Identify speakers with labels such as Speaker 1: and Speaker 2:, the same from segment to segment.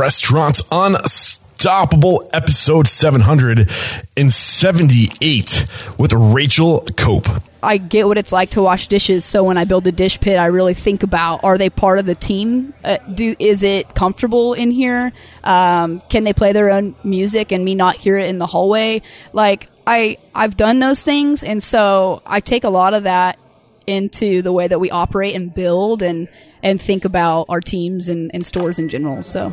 Speaker 1: Restaurants Unstoppable, episode 778 with Rachel Cope.
Speaker 2: I get what it's like to wash dishes. So when I build a dish pit, I really think about: Are they part of the team? Uh, do is it comfortable in here? Um, can they play their own music and me not hear it in the hallway? Like I I've done those things, and so I take a lot of that into the way that we operate and build and and think about our teams and, and stores in general. So.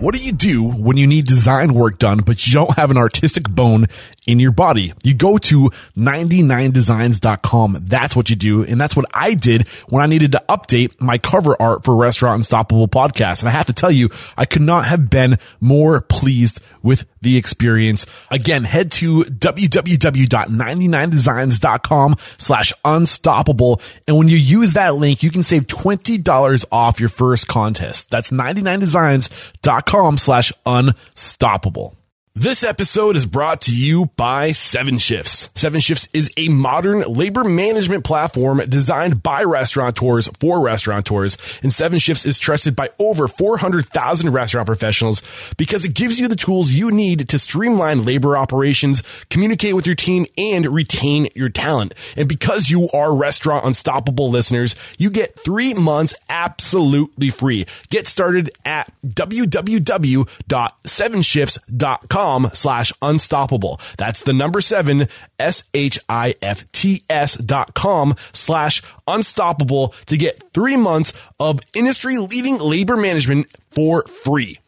Speaker 1: What do you do when you need design work done, but you don't have an artistic bone in your body? You go to 99designs.com. That's what you do. And that's what I did when I needed to update my cover art for Restaurant Unstoppable podcast. And I have to tell you, I could not have been more pleased with the experience. Again, head to www.99designs.com slash unstoppable. And when you use that link, you can save $20 off your first contest. That's 99designs.com slash unstoppable. This episode is brought to you by Seven Shifts. Seven Shifts is a modern labor management platform designed by restaurateurs for restaurateurs. And Seven Shifts is trusted by over 400,000 restaurant professionals because it gives you the tools you need to streamline labor operations, communicate with your team, and retain your talent. And because you are Restaurant Unstoppable listeners, you get three months absolutely free. Get started at www.sevenshifts.com slash unstoppable. That's the number seven, S-H-I-F-T-S dot com slash unstoppable to get three months of industry leading labor management for free.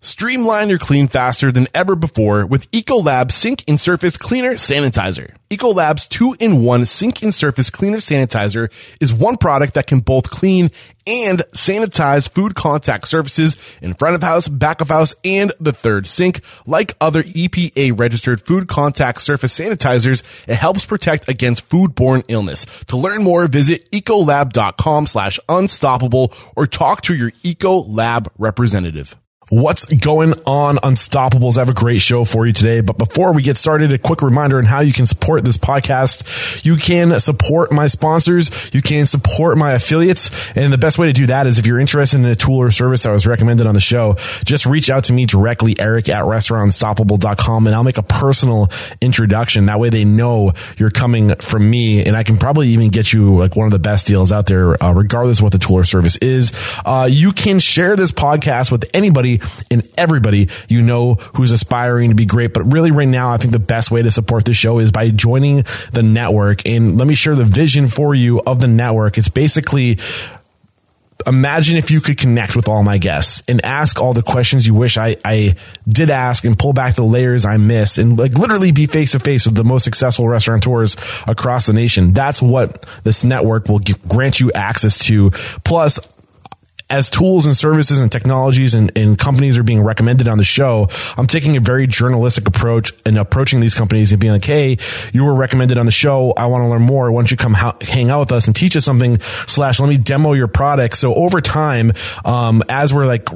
Speaker 1: Streamline your clean faster than ever before with Ecolab Sink and Surface Cleaner Sanitizer. Ecolab's two-in-one sink and surface cleaner sanitizer is one product that can both clean and sanitize food contact surfaces in front of house, back of house, and the third sink. Like other EPA registered food contact surface sanitizers, it helps protect against foodborne illness. To learn more, visit ecolab.com slash unstoppable or talk to your Ecolab representative. What's going on, Unstoppables? I have a great show for you today. But before we get started, a quick reminder on how you can support this podcast. You can support my sponsors. You can support my affiliates. And the best way to do that is if you're interested in a tool or service that was recommended on the show, just reach out to me directly, Eric at restaurantunstoppable.com, and I'll make a personal introduction. That way they know you're coming from me and I can probably even get you like one of the best deals out there, uh, regardless of what the tool or service is. Uh, you can share this podcast with anybody and everybody you know who's aspiring to be great. But really right now, I think the best way to support this show is by joining the network. And let me share the vision for you of the network. It's basically imagine if you could connect with all my guests and ask all the questions you wish I, I did ask and pull back the layers I missed and like literally be face to face with the most successful restaurateurs across the nation. That's what this network will give, grant you access to. Plus, as tools and services and technologies and, and, companies are being recommended on the show, I'm taking a very journalistic approach and approaching these companies and being like, Hey, you were recommended on the show. I want to learn more. Why don't you come ha- hang out with us and teach us something slash let me demo your product. So over time, um, as we're like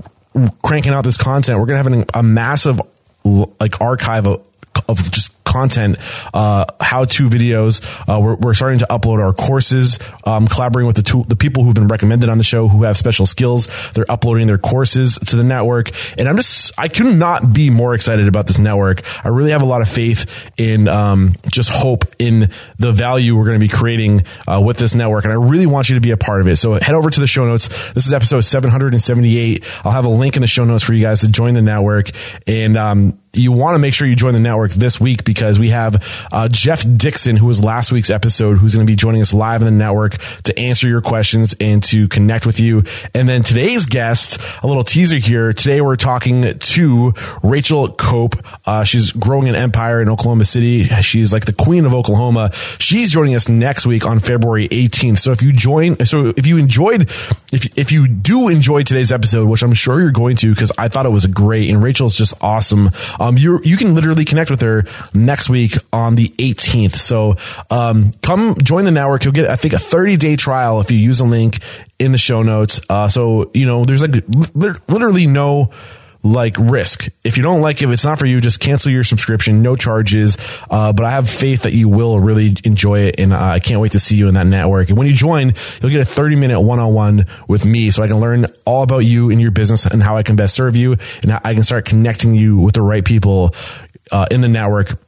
Speaker 1: cranking out this content, we're going to have an, a massive like archive of, of just content, uh, how to videos. Uh, we're, we're, starting to upload our courses, um, collaborating with the tool, the people who've been recommended on the show who have special skills. They're uploading their courses to the network. And I'm just, I could not be more excited about this network. I really have a lot of faith in, um, just hope in the value we're going to be creating, uh, with this network. And I really want you to be a part of it. So head over to the show notes. This is episode 778. I'll have a link in the show notes for you guys to join the network. And, um, you want to make sure you join the network this week because we have uh, Jeff Dixon, who was last week's episode, who's going to be joining us live in the network to answer your questions and to connect with you. And then today's guest, a little teaser here. Today we're talking to Rachel Cope. Uh, she's growing an empire in Oklahoma City. She's like the queen of Oklahoma. She's joining us next week on February 18th. So if you join, so if you enjoyed, if if you do enjoy today's episode, which I'm sure you're going to, because I thought it was great, and Rachel's just awesome Um, you you can literally connect with her next week on the 18th. So um, come join the network. You'll get I think a 30 day trial if you use a link in the show notes. Uh, so you know there's like li- literally no like risk. If you don't like it, if it's not for you, just cancel your subscription, no charges. Uh, but I have faith that you will really enjoy it. And uh, I can't wait to see you in that network. And when you join, you'll get a 30 minute one on one with me so I can learn all about you and your business and how I can best serve you and how I can start connecting you with the right people uh, in the network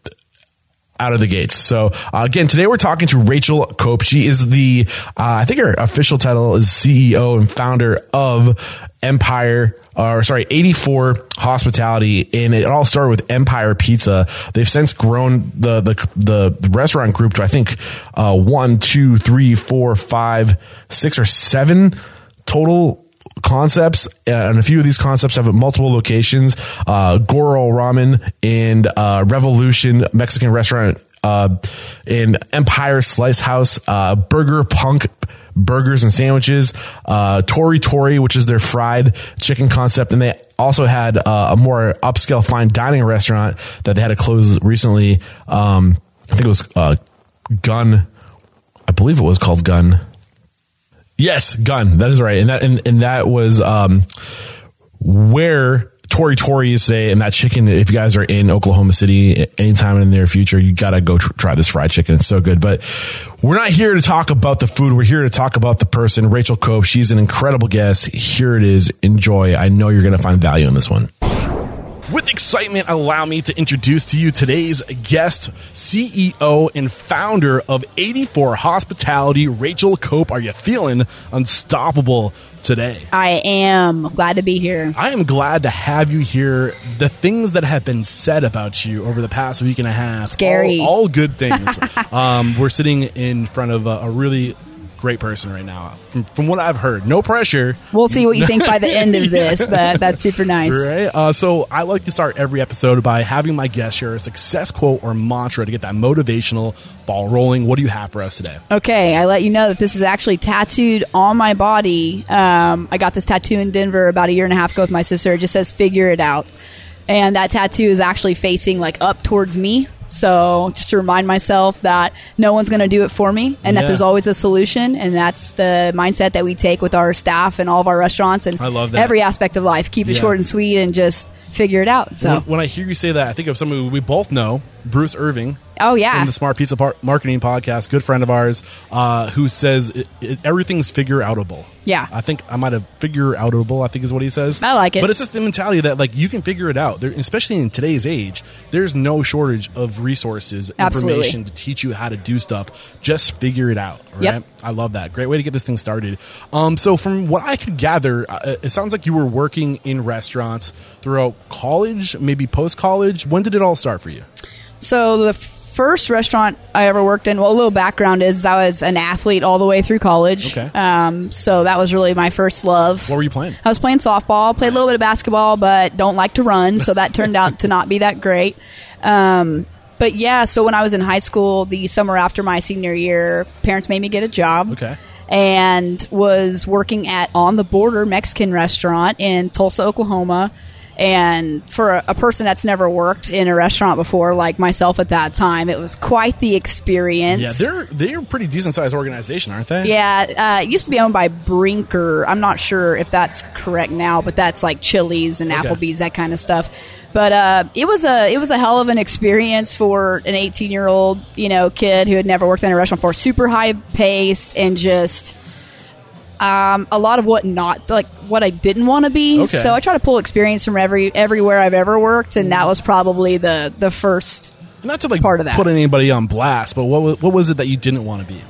Speaker 1: out of the gates. So uh, again, today we're talking to Rachel Cope. She is the, uh, I think her official title is CEO and founder of Empire, or sorry, 84 Hospitality. And it all started with Empire Pizza. They've since grown the, the, the restaurant group to, I think, uh, one, two, three, four, five, six or seven total concepts, and a few of these concepts have multiple locations. Uh, Goro Ramen and uh, Revolution Mexican restaurant uh, and Empire Slice House, uh, Burger Punk burgers and sandwiches, uh, Tori Tori, which is their fried chicken concept, and they also had uh, a more upscale fine dining restaurant that they had to close recently. Um, I think it was uh, Gun. I believe it was called Gun. Yes, gun. That is right, and that and, and that was um, where Tori Tori is today, and that chicken. If you guys are in Oklahoma City anytime in the near future, you gotta go tr- try this fried chicken. It's so good. But we're not here to talk about the food. We're here to talk about the person, Rachel Cope. She's an incredible guest. Here it is. Enjoy. I know you're gonna find value in this one. With excitement, allow me to introduce to you today's guest, CEO and founder of 84 Hospitality, Rachel Cope. Are you feeling unstoppable today?
Speaker 2: I am glad to be here.
Speaker 1: I am glad to have you here. The things that have been said about you over the past week and a half,
Speaker 2: Scary.
Speaker 1: all, all good things. um, we're sitting in front of a, a really great person right now. From, from what I've heard, no pressure.
Speaker 2: We'll see what you think by the end of this, but that's super nice.
Speaker 1: Right. Uh, so I like to start every episode by having my guest share a success quote or mantra to get that motivational ball rolling. What do you have for us today?
Speaker 2: Okay, I let you know that this is actually tattooed on my body. Um, I got this tattoo in Denver about a year and a half ago with my sister. It just says "Figure it out," and that tattoo is actually facing like up towards me. So just to remind myself that no one's going to do it for me, and
Speaker 1: Yeah.
Speaker 2: that there's always a solution, and that's the mindset that we take with our staff and all of our restaurants and
Speaker 1: I love that.
Speaker 2: every aspect of life. Keep it
Speaker 1: Yeah.
Speaker 2: short and sweet, and just figure it out. So,
Speaker 1: When, when I hear you say that, I think of someone we both know, Bruce Irving.
Speaker 2: Oh yeah,
Speaker 1: From the Smart Pizza Par- Marketing Podcast, good friend of ours, uh, who says it, it, everything's figure outable.
Speaker 2: Yeah.
Speaker 1: I think I might have figure outable. I think is what he says.
Speaker 2: I like it.
Speaker 1: but it's just the mentality that like you can figure it out. There, especially in today's age, there's no shortage of resources,
Speaker 2: Absolutely.
Speaker 1: information to teach you how to do stuff. Just figure it out. Right?
Speaker 2: Yep.
Speaker 1: I love that. Great way to get this thing started. Um, so from what I could gather, uh, it sounds like you were working in restaurants throughout college, maybe post college. When did it all start for you?
Speaker 2: So the first restaurant I ever worked in, well, a little background is I was an athlete all the way through college.
Speaker 1: Okay.
Speaker 2: Um, so that was really my first love.
Speaker 1: What were you playing?
Speaker 2: I was playing softball, played a little bit of basketball, but don't like to run, so that turned out to not be that great. Um, but yeah, so when I was in high school, the summer after my senior year, parents made me get a job.
Speaker 1: Okay.
Speaker 2: And was working at On the Border Mexican restaurant in Tulsa, Oklahoma. And for a, a person that's never worked in a restaurant before, like myself at that time, it was quite the experience.
Speaker 1: Yeah, they're they're a pretty decent sized organization, aren't they?
Speaker 2: Yeah, uh, it used to be owned by Brinker. I'm not sure if that's correct now, but that's like Chili's and
Speaker 1: Okay.
Speaker 2: Applebee's, that kind of stuff. But uh, it was a it was a hell of an experience for an 18 year old you know kid who had never worked in a restaurant before. Super high paced and just um, a lot of what not like what I didn't want to be.
Speaker 1: Okay.
Speaker 2: So I try to pull experience from every everywhere I've ever worked, and that was probably the the first
Speaker 1: Not to like
Speaker 2: Part of that.
Speaker 1: put anybody on blast, but what wa- what was it that you didn't want to be?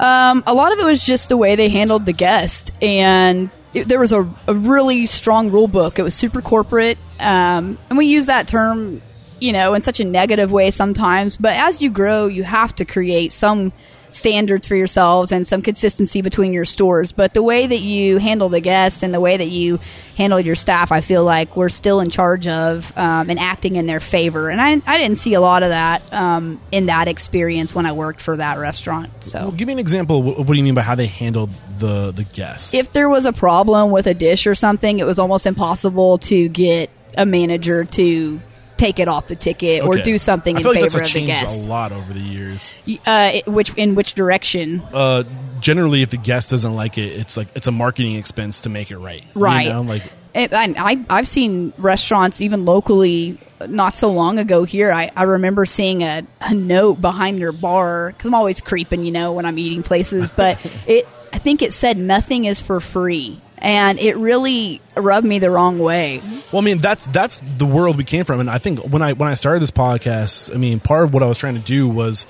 Speaker 2: Um, a lot of it was just the way they handled the guest, and it, there was a, a really strong rule book. It was super corporate, um, and we use that term, you know, in such a negative way sometimes. But as you grow, you have to create some standards for yourselves and some consistency between your stores. But the way that you handle the guest and the way that you handle your staff, I feel like we're still in charge of um, and acting in their favor. And I, I didn't see a lot of that um, in that experience when I worked for that restaurant. So
Speaker 1: Well, give me an example. What, what do you mean by how they handled the the guests?
Speaker 2: if there was a problem with a dish or something, it was almost impossible to get a manager to take it off the ticket or do something
Speaker 1: I
Speaker 2: in
Speaker 1: like
Speaker 2: favor of the guest.
Speaker 1: a lot over the years.
Speaker 2: Uh, it- which in which direction?
Speaker 1: Uh, generally, if the guest doesn't like it, it's like it's a marketing expense to make it right. You
Speaker 2: Right.
Speaker 1: know, like
Speaker 2: It, I I've seen restaurants even locally not so long ago here. I, I remember seeing a, a note behind their bar because I'm always creeping, you know, when I'm eating places. But it I think it said nothing is for free, and it really rubbed me the wrong way.
Speaker 1: Well, I mean, that's that's the world we came from, and I think when I when I started this podcast, I mean, part of what I was trying to do was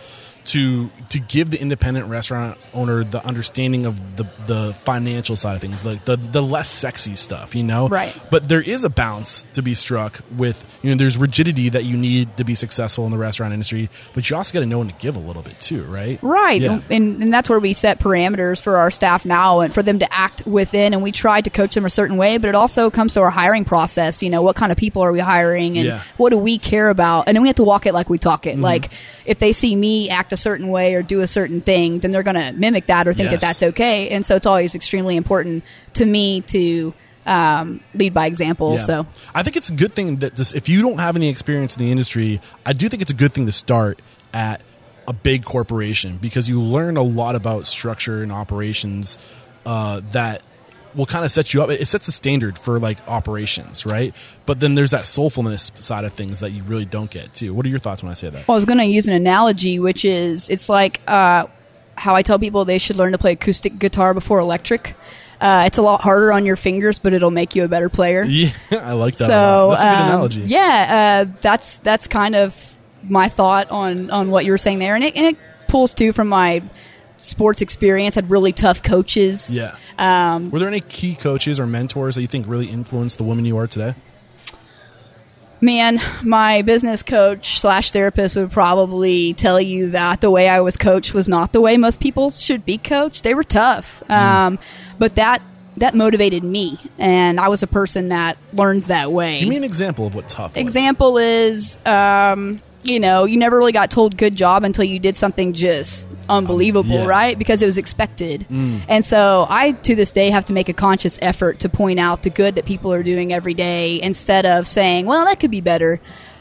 Speaker 1: to to give the independent restaurant owner the understanding of the the financial side of things, like the the less sexy stuff, you know.
Speaker 2: Right.
Speaker 1: But there is a balance to be struck with. You know, there's rigidity that you need to be successful in the restaurant industry, but you also got to know when to give a little bit too, right?
Speaker 2: Right.
Speaker 1: Yeah.
Speaker 2: And, and that's where we set parameters for our staff now and for them to act within. And we try to coach them a certain way, but it also comes to our hiring process. You know, what kind of people are we hiring and
Speaker 1: Yeah.
Speaker 2: what do we care about? And then we have to walk it like we talk
Speaker 1: Mm-hmm.
Speaker 2: it. Like if they see me act a certain way or do a certain thing, then they're going to mimic that or think
Speaker 1: Yes.
Speaker 2: that that's okay. And so it's always extremely important to me to um, lead by example.
Speaker 1: Yeah.
Speaker 2: So
Speaker 1: I think it's a good thing that this, if you don't have any experience in the industry, I do think it's a good thing to start at a big corporation because you learn a lot about structure and operations uh, that will kind of set you up. It sets a standard for like operations, right? But then there's that soulfulness side of things that you really don't get too. What are your thoughts when I say that?
Speaker 2: Well, I was going to use an analogy, which is it's like uh, how I tell people they should learn to play acoustic guitar before electric. Uh, it's a lot harder on your fingers, but it'll make you a better player.
Speaker 1: Yeah, I like that.
Speaker 2: so.
Speaker 1: That's a good
Speaker 2: um,
Speaker 1: analogy.
Speaker 2: Yeah, uh, that's that's kind of my thought on on what you were saying there, and it, and it pulls too from my sports experience. Had really tough coaches.
Speaker 1: Yeah.
Speaker 2: Um,
Speaker 1: Were there any key coaches or mentors that you think really influenced the woman you are today?
Speaker 2: Man, my business coach slash therapist would probably tell you that the way I was coached was not the way most people should be coached. They were tough, um, but that that motivated me, and I was a person that learns that way.
Speaker 1: Give me an example of what tough was.
Speaker 2: Example is, um, you know, you never really got told good job until you did something just unbelievable,
Speaker 1: Yeah.
Speaker 2: right? Because it was expected. And so I, to this day, have to make a conscious effort to point out the good that people are doing every day instead of saying, well, that could be better.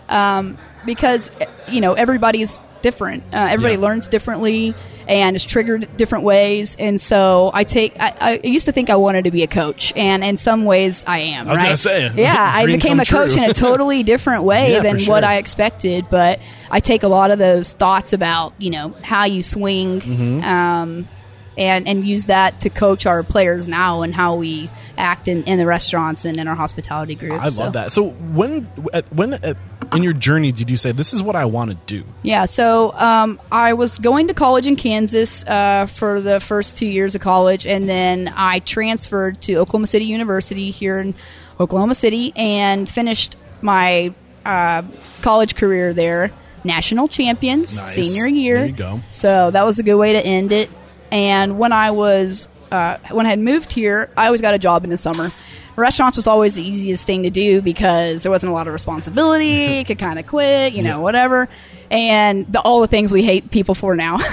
Speaker 2: Um, because, you know, everybody's different. Uh, everybody
Speaker 1: Yeah.
Speaker 2: learns differently and is triggered different ways. And so I take, I, I used to think I wanted to be a coach, and in some ways I am.
Speaker 1: I was
Speaker 2: right?
Speaker 1: gonna say,
Speaker 2: yeah, I became a coach
Speaker 1: true.
Speaker 2: in a totally different way
Speaker 1: Yeah,
Speaker 2: than
Speaker 1: for
Speaker 2: what. I expected. But I take a lot of those thoughts about you know how you swing,
Speaker 1: Mm-hmm.
Speaker 2: um, and and use that to coach our players now and how we act in, in the restaurants and in our hospitality group.
Speaker 1: I
Speaker 2: So-
Speaker 1: love that. So when when in your journey did you say this is what I want to do?
Speaker 2: Yeah, so um, I was going to college in Kansas uh, for the first two years of college, and then I transferred to Oklahoma City University here in Oklahoma City and finished my uh, college career there. National champions,
Speaker 1: Nice.
Speaker 2: senior year.
Speaker 1: There you go.
Speaker 2: So that was a good way to end it. And when I was uh, when I had moved here, I always got a job in the summer. Restaurants was always the easiest thing to do because there wasn't a lot of responsibility. You could kind of quit, you know,
Speaker 1: Yeah.
Speaker 2: whatever. And the, all the things we hate people for now.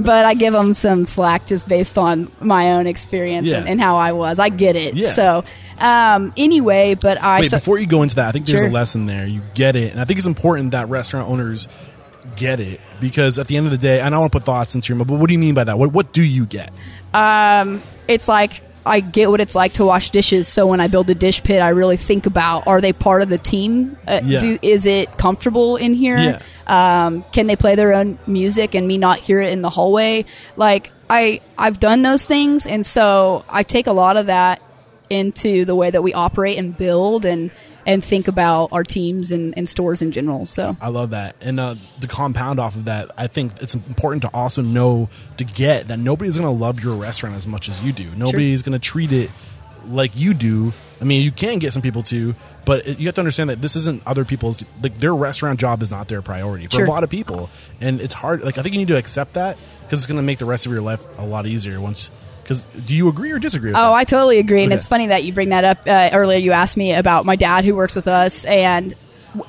Speaker 2: but I give them some slack just based on my own experience
Speaker 1: Yeah.
Speaker 2: and, and how I was. I get it.
Speaker 1: Yeah.
Speaker 2: So um, anyway, but I
Speaker 1: Wait,
Speaker 2: so-
Speaker 1: before you go into that, I think there's
Speaker 2: Sure.
Speaker 1: a lesson there. You get it, and I think it's important that restaurant owners get it because at the end of the day, and I want to put thoughts into your mind. But what do you mean by that? What what do you get?
Speaker 2: it's like I get what it's like to wash dishes. So when I build a dish pit, I really think about: Are they part of the team? Uh,
Speaker 1: Yeah.
Speaker 2: do, is it comfortable in here?
Speaker 1: Yeah.
Speaker 2: Um, can they play their own music and me not hear it in the hallway? Like I, I've done those things, and so I take a lot of that into the way that we operate and build and and think about our teams and, and stores in general. So
Speaker 1: I love that. And uh, to compound off of that, I think it's important to also know to get that nobody's going to love your restaurant as much as you do. Nobody's going to treat it like you do. I mean, you can get some people to, but it, you have to understand that this isn't other people's. Like their restaurant job is not their priority for
Speaker 2: Sure.
Speaker 1: a lot of people, and it's hard. Like I think you need to accept that because it's going to make the rest of your life a lot easier once. Because do you agree or disagree? With
Speaker 2: Oh,
Speaker 1: that?
Speaker 2: I totally agree, and
Speaker 1: Okay.
Speaker 2: it's funny that you bring that up. Uh, earlier, you asked me about my dad who works with us, and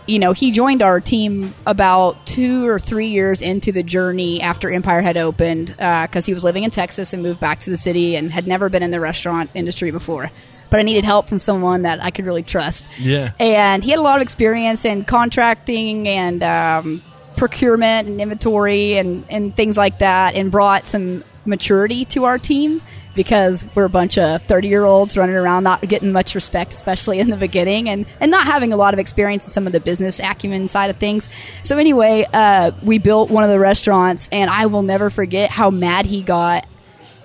Speaker 2: you know he joined our team about two or three years into the journey after Empire had opened because he was living in Texas and moved back to the city and had never been in the restaurant industry before. but I needed help from someone that I could really trust.
Speaker 1: Yeah.
Speaker 2: And he had a lot of experience in contracting and um, procurement and inventory and, and things like that, and brought some maturity to our team because we're a bunch of 30 year olds running around not getting much respect, especially in the beginning, and, and not having a lot of experience in some of the business acumen side of things. So, anyway, uh, we built one of the restaurants, and I will never forget how mad he got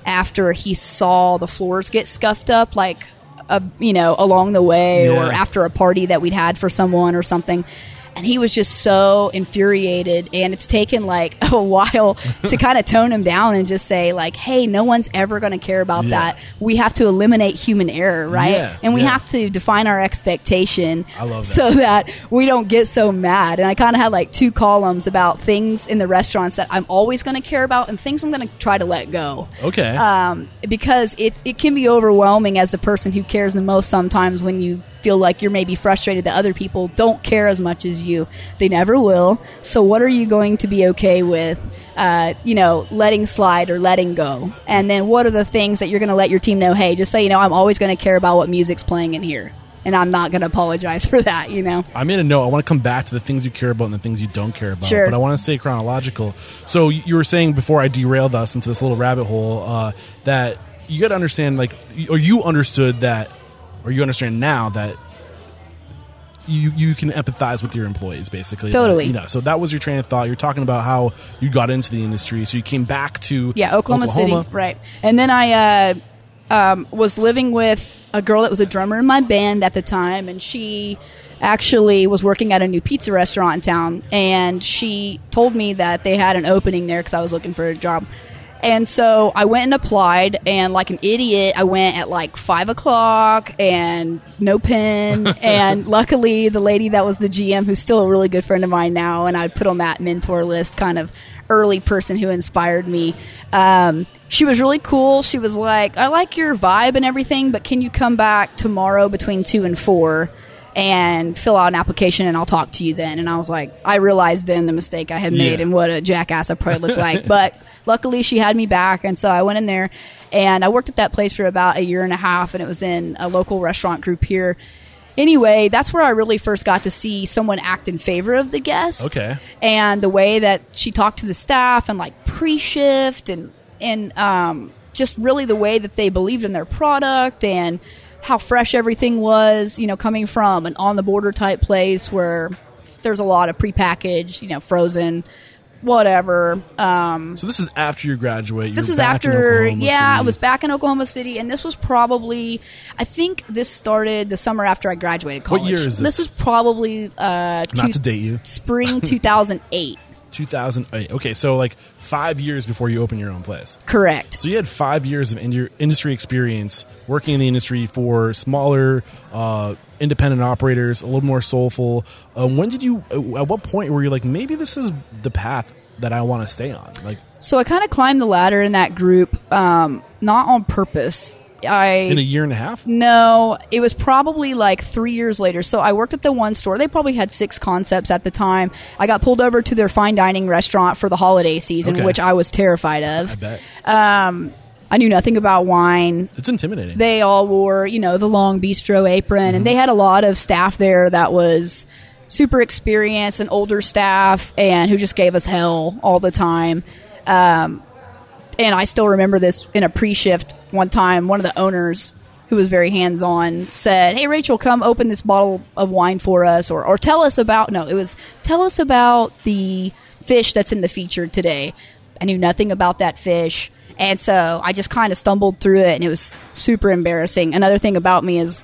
Speaker 2: after he saw the floors get scuffed up, like, uh, you know, along the way
Speaker 1: Yeah.
Speaker 2: or after a party that we'd had for someone or something. And he was just so infuriated, and it's taken like a while to kind of tone him down and just say, like, "Hey, no one's ever going to care about
Speaker 1: Yeah.
Speaker 2: that. We have to eliminate human error, right?
Speaker 1: Yeah,
Speaker 2: and we
Speaker 1: yeah.
Speaker 2: have to define our expectation
Speaker 1: that.
Speaker 2: so that we don't get so mad." And I kind of had like two columns about things in the restaurants that I'm always going to care about and things I'm going to try to let go
Speaker 1: Okay.
Speaker 2: um, because it, it can be overwhelming as the person who cares the most sometimes when you feel like you're maybe frustrated that other people don't care as much as you. They never will. So, what are you going to be okay with, uh, you know, letting slide or letting go? And then, what are the things that you're going to let your team know, hey, just so you know, I'm always going to care about what music's playing in here. And I'm not going to apologize for that, you know?
Speaker 1: I made a note. I want to come back to the things you care about and the things you don't care about.
Speaker 2: Sure.
Speaker 1: But I want to stay chronological. So you were saying before I derailed us into this little rabbit hole uh, that you got to understand, like, or you understood that, or you understand now that you you can empathize with your employees, basically.
Speaker 2: Totally.
Speaker 1: You know, so that was your train of thought. You're talking about how you got into the industry. So you came back to
Speaker 2: Yeah, Oklahoma, City, right? And then I uh, um, was living with a girl that was a drummer in my band at the time, and she actually was working at a new pizza restaurant in town, and she told me that they had an opening there because I was looking for a job. And so I went and applied, and like an idiot, I went at like five o'clock and no pen. and luckily, the lady that was the GM, who's still a really good friend of mine now, and I put on that mentor list, kind of early person who inspired me. Um, she was really cool. She was like, I like your vibe and everything, but can you come back tomorrow between two and four? And fill out an application and I'll talk to you then. And I was like, I realized then the mistake I had made
Speaker 1: Yeah.
Speaker 2: and what a jackass I probably looked like. But luckily she had me back. And so I went in there and I worked at that place for about a year and a half and it was in a local restaurant group here. Anyway, that's where I really first got to see someone act in favor of the guest
Speaker 1: Okay.
Speaker 2: and the way that she talked to the staff and like pre-shift and and um, just really the way that they believed in their product and how fresh everything was you know coming from an on the border type place where there's a lot of prepackaged you know frozen whatever um,
Speaker 1: So this is after you graduate.
Speaker 2: this
Speaker 1: You're
Speaker 2: is
Speaker 1: back
Speaker 2: after yeah i was back in oklahoma city and this was probably i think this started the summer after i graduated college.
Speaker 1: What year is this?
Speaker 2: this was probably uh
Speaker 1: Not
Speaker 2: two-
Speaker 1: to date you.
Speaker 2: spring 2008
Speaker 1: 2008. Okay, so like five years before you open your own place.
Speaker 2: correct
Speaker 1: So you had five years of indu- industry experience working in the industry for smaller, uh, independent operators, a little more soulful. Um, when did you? uh, At what point were you like, maybe this is the path that I want to stay on? Like
Speaker 2: So I kind of climbed the ladder in that group, um, not on purpose. I
Speaker 1: in a year and a half.
Speaker 2: no, it was probably like three years later. So I worked at the one store. They probably had six concepts at the time. I got pulled over to their fine dining restaurant for the holiday season,
Speaker 1: Okay.
Speaker 2: which I was terrified of.
Speaker 1: I bet
Speaker 2: Um, I knew nothing about wine.
Speaker 1: it's intimidating.
Speaker 2: They all wore, you know, the long bistro apron, and they had a lot of staff there that was super experienced and older staff, and who just gave us hell all the time. Um, and I still remember this in a pre-shift one time. One of the owners, who was very hands-on, said, "Hey, Rachel, come open this bottle of wine for us, or or tell us about no, it was tell us about the fish that's in the feature today." I knew nothing about that fish. And so I just kind of stumbled through it and it was super embarrassing. Another thing about me is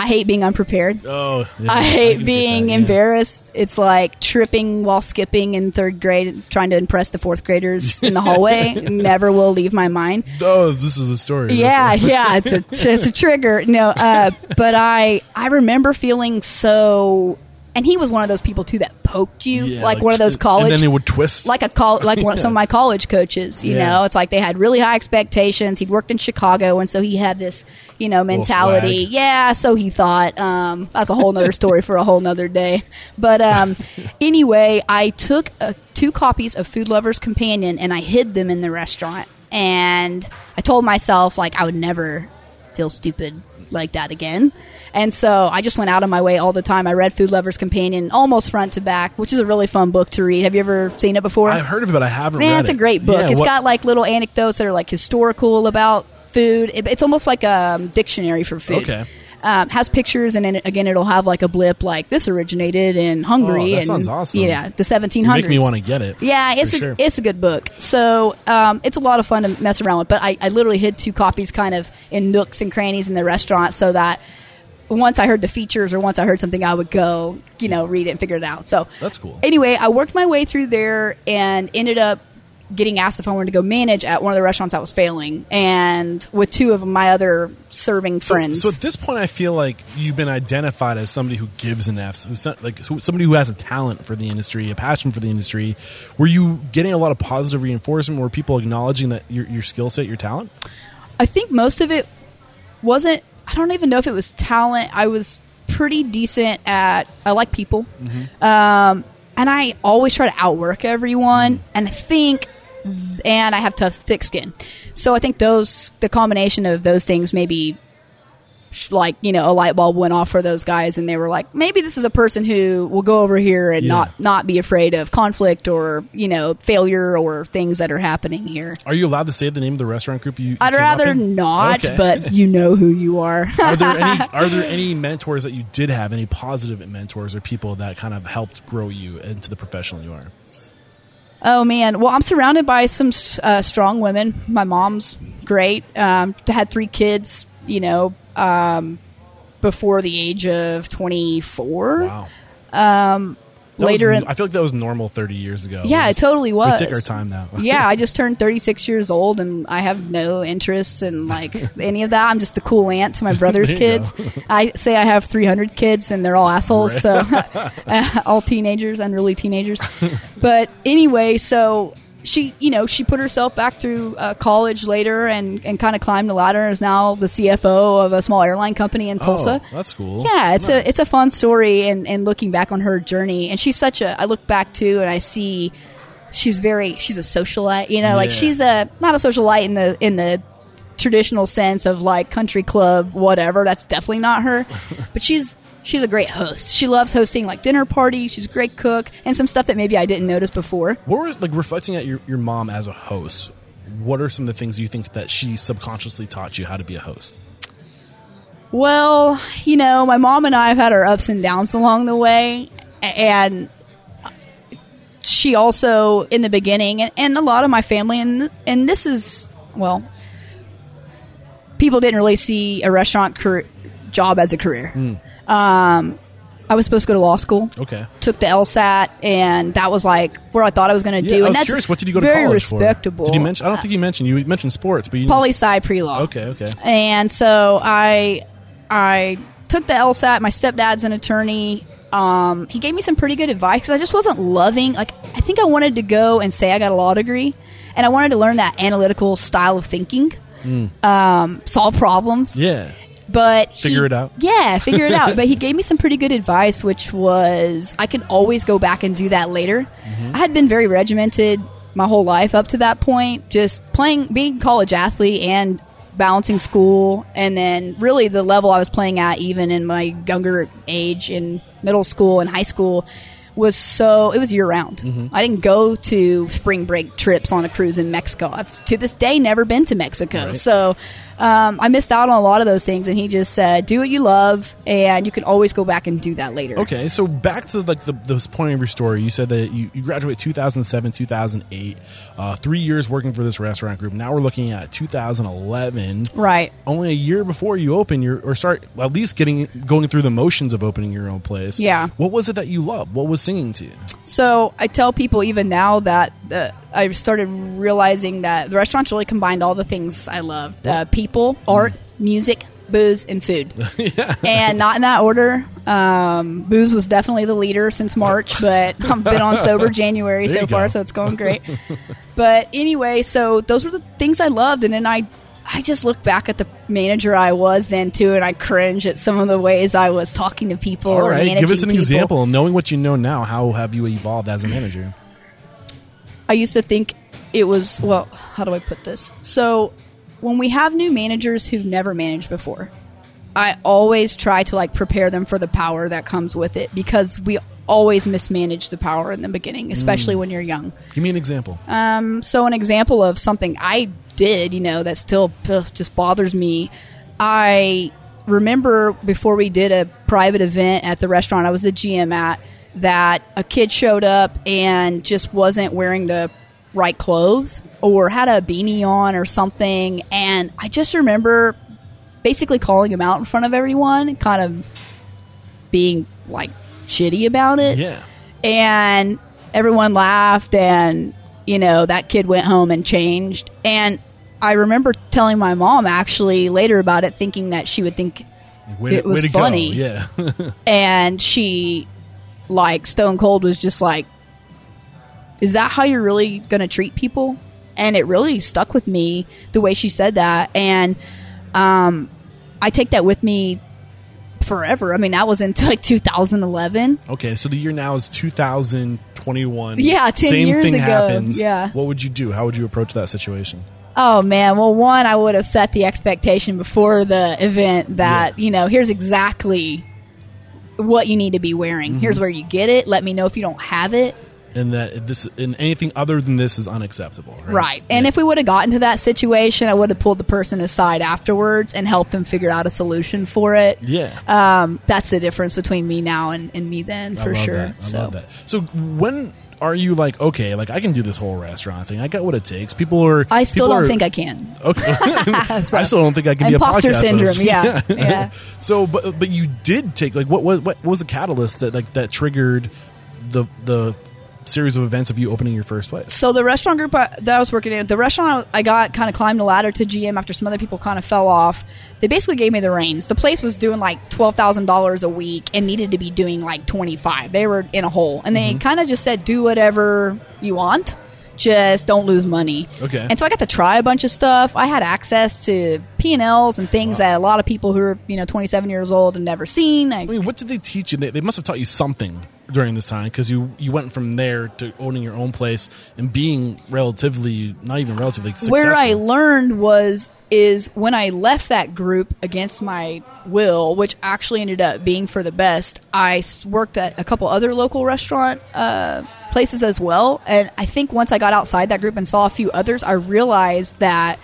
Speaker 2: I hate being unprepared.
Speaker 1: oh, yeah,
Speaker 2: I hate
Speaker 1: get
Speaker 2: being
Speaker 1: that, yeah.
Speaker 2: embarrassed. It's like tripping while skipping in third grade, trying to impress the fourth graders in the hallway. Never will leave my mind.
Speaker 1: Oh, this is a story.
Speaker 2: Yeah, yeah, it's a it's a trigger. No, uh, but I I remember feeling so. And he was one of those people too that poked you,
Speaker 1: Yeah,
Speaker 2: like, one of those college
Speaker 1: And then it would twist.
Speaker 2: like a call like one, some of my college coaches you
Speaker 1: Yeah.
Speaker 2: know? It's like they had really high expectations. He'd worked in chicago and so he had this you know mentality. yeah so he thought um, that's a whole nother story for a whole nother day. But um, anyway i took uh, two copies of food lovers companion and i hid them in the restaurant. And i told myself like i would never feel stupid like that again. And so I just went out of my way all the time. I read Food Lover's Companion almost front to back, which is a really fun book to read. Have you ever seen it before?
Speaker 1: I've heard of it, but I haven't
Speaker 2: Man,
Speaker 1: read
Speaker 2: it's
Speaker 1: it.
Speaker 2: a great book.
Speaker 1: Yeah,
Speaker 2: It's
Speaker 1: what-
Speaker 2: got like little anecdotes that are like historical about food. It- it's almost like a um, dictionary for food.
Speaker 1: Okay.
Speaker 2: Um, has pictures and then again it'll have like a blip like this originated in Hungary
Speaker 1: Oh, that
Speaker 2: and
Speaker 1: sounds awesome.
Speaker 2: yeah the 1700s.
Speaker 1: You make me want to get it.
Speaker 2: Yeah, it's a,
Speaker 1: sure.
Speaker 2: it's a good book. So um, it's a lot of fun to mess around with. But I, I literally hid two copies kind of in nooks and crannies in the restaurant so that once I heard the features or once I heard something, I would go, you know, read it and figure it out. So
Speaker 1: That's cool.
Speaker 2: Anyway, I worked my way through there and ended up getting asked if I wanted to go manage at one of the restaurants that was failing, and with two of my other serving
Speaker 1: So,
Speaker 2: friends.
Speaker 1: so at this point, I feel like you've been identified as somebody who gives an F, who's like who, somebody who has a talent for the industry, a passion for the industry. Were you getting a lot of positive reinforcement? Were people acknowledging that your, your skill set, your talent?
Speaker 2: I think most of it wasn't. I don't even know if it was talent. I was pretty decent at. I like people, um, and I always try to outwork everyone. And I think, and I have tough, thick skin. So I think those the combination of those things maybe. Like you know, a light bulb went off for those guys, and they were like, maybe this is a person who will go over here and
Speaker 1: Yeah.
Speaker 2: not not be afraid of conflict or you know failure or things that are happening here.
Speaker 1: Are you allowed to say the name of the restaurant group? You, you
Speaker 2: I'd rather not,
Speaker 1: Okay.
Speaker 2: but you know who you are.
Speaker 1: are there any are there any mentors that you did have any positive mentors or people that kind of helped grow you into the professional you are
Speaker 2: oh man, well I'm surrounded by some uh, strong women. My mom's great. Um, had three kids. You know, um, before the age of 24.
Speaker 1: wow um
Speaker 2: Later, in,
Speaker 1: i feel like that was normal 30 years ago
Speaker 2: yeah,
Speaker 1: We
Speaker 2: it totally was.
Speaker 1: we take our time now
Speaker 2: yeah, I just turned 36 years old, and I have no interest in like any of that. I'm just the cool aunt to my brother's kids. I say I have 300 kids, and they're all assholes, so all teenagers, unruly teenagers. But anyway, so she, you know, she put herself back through uh, college later, and and kind of climbed the ladder. and Is now the CFO of a small airline company in Tulsa.
Speaker 1: oh, that's cool
Speaker 2: Yeah, it's
Speaker 1: Nice.
Speaker 2: a it's a fun story, and and looking back on her journey, and she's such a. I look back too, and I see she's very she's a socialite. You know, like she's a not a socialite in the in the traditional sense of like country club whatever. That's definitely not her, but she's. She's a great host. She loves hosting like dinner parties. She's a great cook and some stuff that maybe I didn't notice before.
Speaker 1: What was like reflecting at your, your mom as a host? What are some of the things you think that she subconsciously taught you how to be a host?
Speaker 2: Well, you know, my mom and I have had our ups and downs along the way, and she also in the beginning, and, and a lot of my family, and and this is well, people didn't really see a restaurant career, job as a career. Hmm. Um, I was supposed to go to law school.
Speaker 1: Okay.
Speaker 2: Took the LSAT, and that was like where I thought I was going to
Speaker 1: Yeah,
Speaker 2: do.
Speaker 1: I
Speaker 2: and
Speaker 1: was
Speaker 2: that's
Speaker 1: curious. What did you go to
Speaker 2: very
Speaker 1: college for?
Speaker 2: respectable.
Speaker 1: Did you mention? I don't think you mentioned. You mentioned sports, but you
Speaker 2: poli sci pre law.
Speaker 1: Okay, okay.
Speaker 2: And so I I took the LSAT. My stepdad's an attorney. Um, he gave me some pretty good advice 'cause I just wasn't loving. Like I think I wanted to go and say I got a law degree, and I wanted to learn that analytical style of thinking, um, solve problems.
Speaker 1: Yeah.
Speaker 2: But he-
Speaker 1: Figure it out.
Speaker 2: Yeah, figure it out. But he gave me some pretty good advice, which was I can always go back and do that later.
Speaker 1: Mm-hmm.
Speaker 2: I had been very regimented my whole life up to that point, just playing, being a college athlete and balancing school, and then really the level I was playing at, even in my younger age in middle school and high school. Was so it was year round.
Speaker 1: Mm-hmm.
Speaker 2: I didn't go to spring break trips on a cruise in Mexico. I've to this day never been to Mexico.
Speaker 1: Right.
Speaker 2: So um, I missed out on a lot of those things, and he just said, "Do what you love, and you can always go back and do that later."
Speaker 1: Okay, so back to like the this point of your story, you said that you, you graduated 2007, 2008, uh, three years working for this restaurant group. Now we're looking at 2011.
Speaker 2: Right.
Speaker 1: Only a year before you open your or start at least getting going through the motions of opening your own place.
Speaker 2: Yeah.
Speaker 1: What was it that you loved? What was singing to you?
Speaker 2: So I tell people even now that uh, I started realizing that the restaurants really combined all the things I loved: uh, people, art, music, booze, and food. And not in that order. Um, booze was definitely the leader since March, but I've been on sober January
Speaker 1: There
Speaker 2: so far, so it's going great. but anyway, so those were the things I loved, and then I. I just look back at the manager I was then too, and I cringe at some of the ways I was talking to people.
Speaker 1: All right, give us an
Speaker 2: people.
Speaker 1: example. Knowing what you know now, how have you evolved as a manager?
Speaker 2: I used to think it was well, how do I put this? So when we have new managers who've never managed before, I always try to like prepare them for the power that comes with it because we always mismanage the power in the beginning, especially when you're young.
Speaker 1: Give me an example.
Speaker 2: Um, so an example of something I did, you know, that still ugh, just bothers me. I remember before we did a private event at the restaurant I was the GM at that a kid showed up and just wasn't wearing the right clothes or had a beanie on or something and I just remember basically calling him out in front of everyone, kind of being like shitty about it
Speaker 1: yeah.
Speaker 2: and everyone laughed and you know that kid went home and changed and i remember telling my mom actually later about it thinking that she would think
Speaker 1: Way,
Speaker 2: It was funny.
Speaker 1: Go. Yeah.
Speaker 2: and she like stone cold was just like is that how you're really going to treat people and it really stuck with me the way she said that and um i take that with me forever i mean that was into like 2011
Speaker 1: okay, so the year now is 2021.
Speaker 2: Yeah, 10
Speaker 1: Same
Speaker 2: years
Speaker 1: thing
Speaker 2: ago.
Speaker 1: happens.
Speaker 2: Yeah.
Speaker 1: What would you do? How would you approach that situation?
Speaker 2: Oh man, well one I would have set the expectation before the event that, you know, here's exactly what you need to be wearing. Here's where you get it. Let me know if you don't have it.
Speaker 1: And that this and anything other than this is unacceptable. Right.
Speaker 2: Right. And if we would have gotten to that situation, I would have pulled the person aside afterwards and helped them figure out a solution for it.
Speaker 1: Yeah.
Speaker 2: Um, that's the difference between me now and, and me then
Speaker 1: I
Speaker 2: for
Speaker 1: love
Speaker 2: sure.
Speaker 1: That. I
Speaker 2: so
Speaker 1: love that. So when are you like okay, like I can do this whole restaurant thing. I got what it takes. People are.
Speaker 2: I still don't
Speaker 1: are-
Speaker 2: think I can.
Speaker 1: Okay. I still don't think I can be a
Speaker 2: Imposter syndrome,
Speaker 1: host.
Speaker 2: yeah, yeah.
Speaker 1: So, but but you did take like what was what was the catalyst that like that triggered the the series of events of you opening your first place?
Speaker 2: So the restaurant group I, that I was working in, the restaurant I got kind of climbed the ladder to GM after some other people kind of fell off. They basically gave me the reins. The place was doing like twelve thousand dollars a week and needed to be doing like twenty five. They were in a hole, and they mm-hmm. kind of just said, "Do whatever you want." Just don't lose money.
Speaker 1: Okay.
Speaker 2: And so I got to try a bunch of stuff. I had access to P and Ls and things that a lot of people who are you know 27 years old have never seen. I,
Speaker 1: I mean, what did they teach you? They, they must have taught you something during this time because you you went from there to owning your own place and being relatively not even relatively successful.
Speaker 2: where I learned was is when I left that group against my will, which actually ended up being for the best. i worked at a couple other local restaurant uh, places as well, and I think once I got outside that group and saw a few others, I realized that.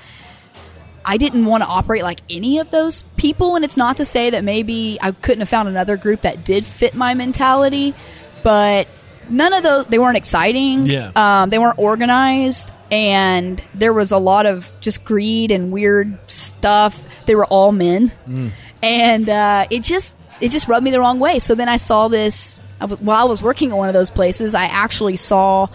Speaker 2: I didn't want to operate like any of those people, and it's not to say that maybe I couldn't have found another group that did fit my mentality, but none of those they weren't exciting.
Speaker 1: Yeah.
Speaker 2: Um, they weren't organized, and there was a lot of just greed and weird stuff. They were all men, and uh, it just it just rubbed me the wrong way. So then I saw this while I was working at one of those places. I actually saw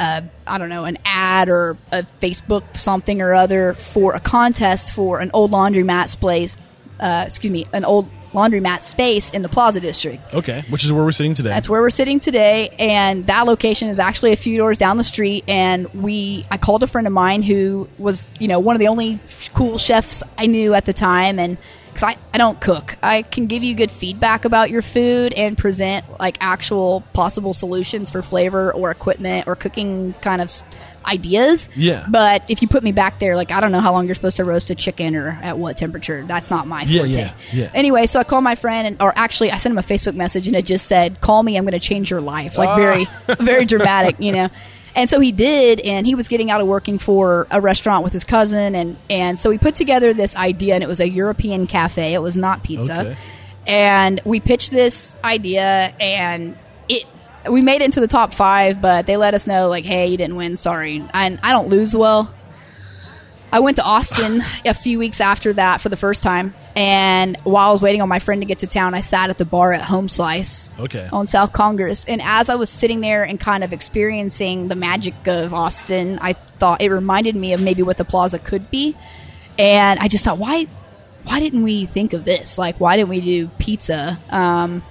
Speaker 2: uh, I don't know an ad or a Facebook something or other for a contest for an old laundromat place. Uh, excuse me, an old laundromat space in the Plaza District.
Speaker 1: okay, which is where we're sitting today.
Speaker 2: That's where we're sitting today, and that location is actually a few doors down the street. And we, I called a friend of mine who was, you know, one of the only cool chefs I knew at the time, and because I, I don't cook, I can give you good feedback about your food and present like actual possible solutions for flavor or equipment or cooking kind of ideas.
Speaker 1: Yeah.
Speaker 2: But if you put me back there, like I don't know how long you're supposed to roast a chicken or at what temperature. That's not my
Speaker 1: Yeah,
Speaker 2: forte.
Speaker 1: yeah, yeah.
Speaker 2: Anyway, so I called my friend, and or actually, I sent him a Facebook message, and it just said, "Call me. I'm going to change your life." Like very, ah. very dramatic, you know. And so he did, and he was getting out of working for a restaurant with his cousin, and and so we put together this idea, and it was a European cafe. It was not pizza,
Speaker 1: Okay.
Speaker 2: and we pitched this idea, and it. We made it into the top five, but they let us know, like, "Hey, you didn't win. Sorry." And I don't lose well. I went to Austin a few weeks after that for the first time. And while I was waiting on my friend to get to town, I sat at the bar at Home Slice
Speaker 1: Okay.
Speaker 2: on South Congress. And as I was sitting there and kind of experiencing the magic of Austin, I thought it reminded me of maybe what the plaza could be. And I just thought, why, why didn't we think of this? Like, why didn't we do pizza? Um,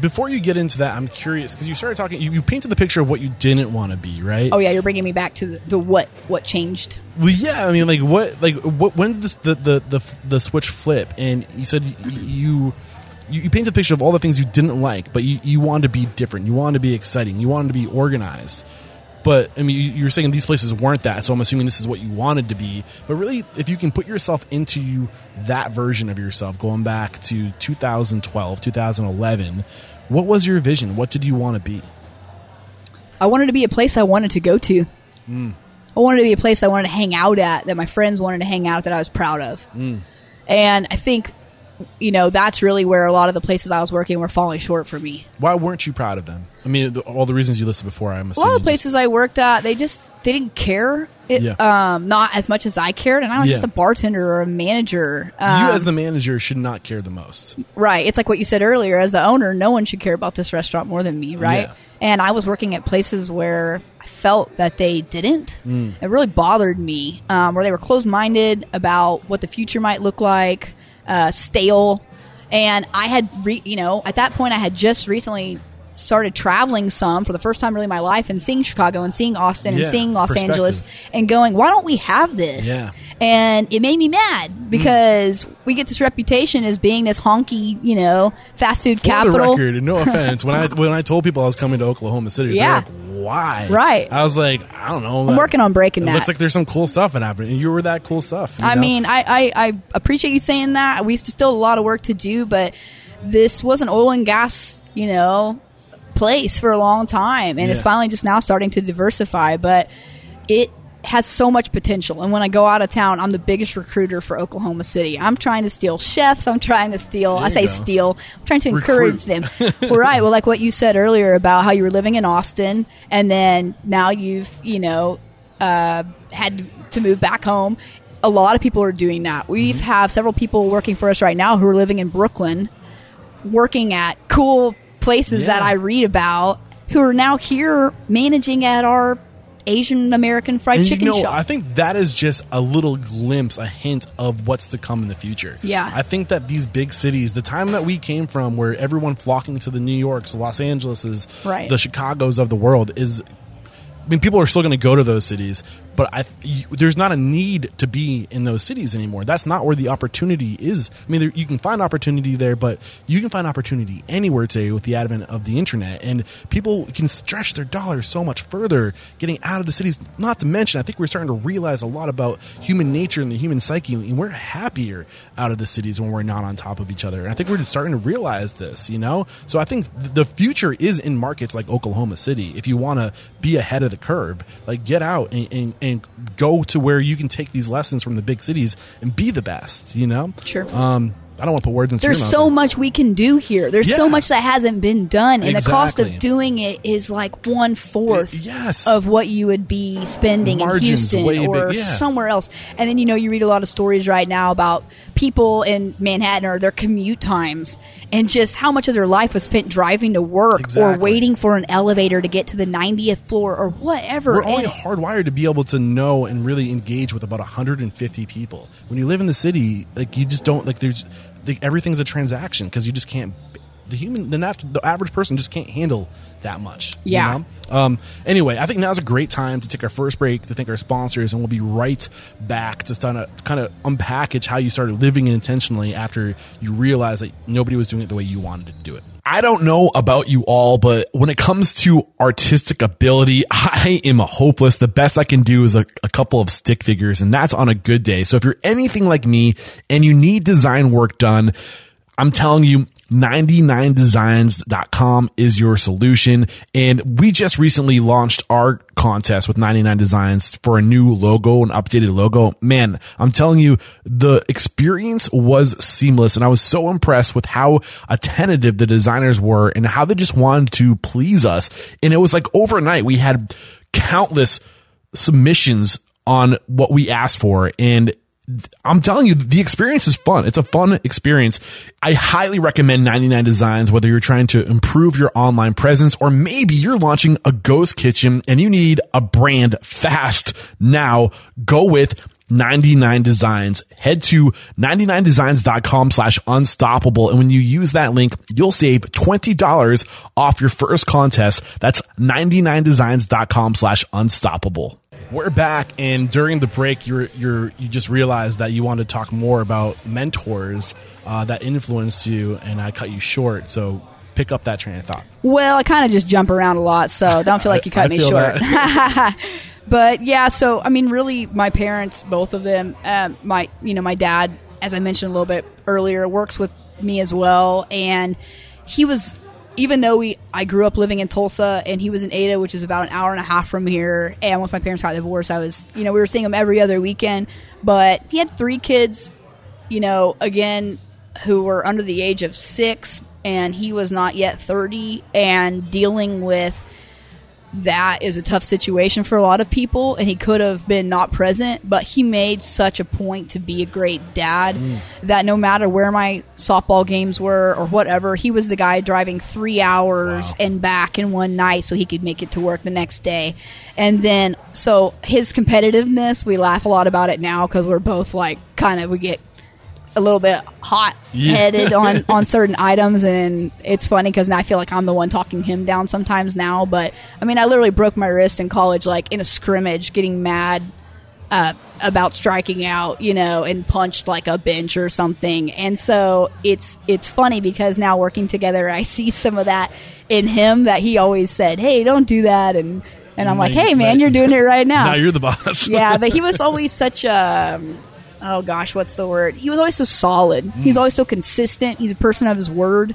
Speaker 1: Before you get into that, I'm curious because you started talking. You, you painted the picture of what you didn't want to be, right?
Speaker 2: oh yeah, you're bringing me back to the, the what what changed.
Speaker 1: Well, yeah. I mean, like, what, like, what? When did this, the, the the the switch flip? And you said you. You, you painted a picture of all the things you didn't like, but you, you wanted to be different. You wanted to be exciting. You wanted to be organized. But I mean, you- you're saying these places weren't that, so I'm assuming this is what you wanted to be. But really, if you can put yourself into you that version of yourself, going back to 2012, 2011, what was your vision? What did you want to be?
Speaker 2: I wanted to be a place I wanted to go to. Mm. I wanted to be a place I wanted to hang out at, that my friends wanted to hang out, that I was proud of. Mm. And I think, you know, that's really where a lot of the places I was working were falling short for me.
Speaker 1: Why weren't you proud of them? I mean, the, all the reasons you listed before. I'm
Speaker 2: A
Speaker 1: assuming
Speaker 2: lot of
Speaker 1: just-
Speaker 2: places I worked at, they just they didn't care. It,
Speaker 1: Yeah.
Speaker 2: um, not as much as I cared, and I was
Speaker 1: Yeah.
Speaker 2: just a bartender or a manager.
Speaker 1: you
Speaker 2: Um,
Speaker 1: as the manager should not care the most.
Speaker 2: Right. It's like what you said earlier. As the owner, no one should care about this restaurant more than me, right?
Speaker 1: Yeah.
Speaker 2: And I was working at places where I felt that they didn't.
Speaker 1: Mm.
Speaker 2: It really bothered me, um, where they were closed minded about what the future might look like, uh, stale. And I had, re- you know, at that point, I had just recently started traveling some for the first time really in my life and seeing Chicago and seeing Austin
Speaker 1: Yeah,
Speaker 2: and seeing Los. Angeles and going, why don't we have this?
Speaker 1: Yeah.
Speaker 2: And it made me mad because we get this reputation as being this honky, you know, fast food
Speaker 1: For the
Speaker 2: capital.
Speaker 1: record, no offense, when I when I told people I was coming to Oklahoma City,
Speaker 2: Yeah.
Speaker 1: they're like, "Why?"
Speaker 2: Right.
Speaker 1: I was like, "I don't know."
Speaker 2: I'm working on breaking
Speaker 1: it
Speaker 2: that.
Speaker 1: looks like there's some cool stuff in happening, and you were that cool stuff.
Speaker 2: I
Speaker 1: know?
Speaker 2: mean, I, I, I appreciate you saying that. We still have a lot of work to do, but this was an oil and gas, you know, place for a long time, and it's finally just now starting to diversify. But it has so much potential. And when I go out of town, I'm the biggest recruiter for Oklahoma City. I'm trying to steal chefs. I'm trying to steal. I say
Speaker 1: go.
Speaker 2: steal. I'm trying to
Speaker 1: Recruit.
Speaker 2: encourage them. well, right. Well, like what you said earlier about how you were living in Austin, and then now you've, you know, uh, had to move back home. A lot of people are doing that. We
Speaker 1: Mm-hmm.
Speaker 2: have several people working for us right now who are living in Brooklyn, working at cool places that I read about, who are now here managing at our Asian American fried
Speaker 1: and
Speaker 2: chicken
Speaker 1: you know,
Speaker 2: shop.
Speaker 1: I think that is just a little glimpse, a hint of what's to come in the future.
Speaker 2: Yeah.
Speaker 1: I think that these big cities, the time that we came from, where everyone flocking to the New Yorks, Los Angeleses,
Speaker 2: Right.
Speaker 1: the Chicago's of the world, is. I mean, people are still going to go to those cities, but I, there's not a need to be in those cities anymore. That's not where the opportunity is. I mean, there, you can find opportunity there, but you can find opportunity anywhere today with the advent of the internet, and people can stretch their dollars so much further getting out of the cities. Not to mention, I think we're starting to realize a lot about human nature and the human psyche, and we're happier out of the cities when we're not on top of each other. And I think we're starting to realize this, you know. So I think th- the future is in markets like Oklahoma City. If you want to be ahead of the curve, like get out and, and, and go to where you can take these lessons from the big cities and be the best, you know.
Speaker 2: Sure.
Speaker 1: Um, I don't want to put words into
Speaker 2: There's so
Speaker 1: but-
Speaker 2: much we can do here. There's
Speaker 1: Yeah.
Speaker 2: so much that hasn't been done, and the cost of doing it is like one fourth
Speaker 1: Yes.
Speaker 2: of what you would be spending in Houston
Speaker 1: big-
Speaker 2: or
Speaker 1: yeah.
Speaker 2: somewhere else. And then you know you read a lot of stories right now about people in Manhattan or their commute times, and just how much of their life was spent driving to work or waiting for an elevator to get to the 90th floor or whatever.
Speaker 1: We're only
Speaker 2: And-
Speaker 1: hardwired to be able to know and really engage with about 150 people. When you live in the city, like you just don't like. There's like, everything's a transaction because you just can't. The human, the nat- the average person just can't handle that much. you
Speaker 2: Yeah.
Speaker 1: know? Um, anyway, I think now's a great time to take our first break to thank our sponsors, and we'll be right back to kind of kind of unpackage how you started living intentionally after you realized that nobody was doing it the way you wanted to do it. I don't know about you all, but when it comes to artistic ability, I am hopeless. The best I can do is a, a couple of stick figures, and that's on a good day. So if you're anything like me and you need design work done, I'm telling you, 99designs.com is your solution. And we just recently launched our contest with 99 Designs for a new logo, an updated logo. Man, I'm telling you, the experience was seamless. And I was so impressed with how attentive the designers were and how they just wanted to please us. And it was like overnight, we had countless submissions on what we asked for. And I'm telling you, the experience is fun. It's a fun experience. I highly recommend 99 Designs, whether you're trying to improve your online presence or maybe you're launching a ghost kitchen and you need a brand fast now. Go with 99 Designs. Head to 99designs.com slash unstoppable. And when you use that link, you'll save $20 off your first contest. That's 99designs.com slash unstoppable. We're back, and during the break, you're you're you just realized that you want to talk more about mentors uh, that influenced you, and I cut you short. So pick up that train of thought.
Speaker 2: Well, I kind of just jump around a lot, so don't feel like you cut
Speaker 1: I
Speaker 2: me
Speaker 1: feel
Speaker 2: short. but yeah, so I mean, really, my parents, both of them, um, my you know, my dad, as I mentioned a little bit earlier, works with me as well, and he was. Even though we, I grew up living in Tulsa, and he was in Ada, which is about an hour and a half from here. And once my parents got divorced, I was, you know, we were seeing him every other weekend. But he had three kids, you know, again, who were under the age of six, and he was not yet 30, and dealing with that is a tough situation for a lot of people, and he could have been not present, but he made such a point to be a great dad mm. that no matter where my softball games were or whatever, he was the guy driving three hours
Speaker 1: Wow.
Speaker 2: and back in one night so he could make it to work the next day. And then, so his competitiveness, we laugh a lot about it now because we're both like, kind of, we get a little bit hot headed on on certain items and it's funny because now I feel like I'm the one talking him down sometimes now but I mean I literally broke my wrist in college like in a scrimmage getting mad uh, about striking out you know and punched like a bench or something. And so it's it's funny because now working together I see some of that in him that he always said hey don't do that and and I'm like hey man you're doing it right now.
Speaker 1: Now you're the boss.
Speaker 2: yeah, but he was always such a oh gosh, what's the word? He was always so solid. He's
Speaker 1: Mm.
Speaker 2: always so consistent. He's a person of his word,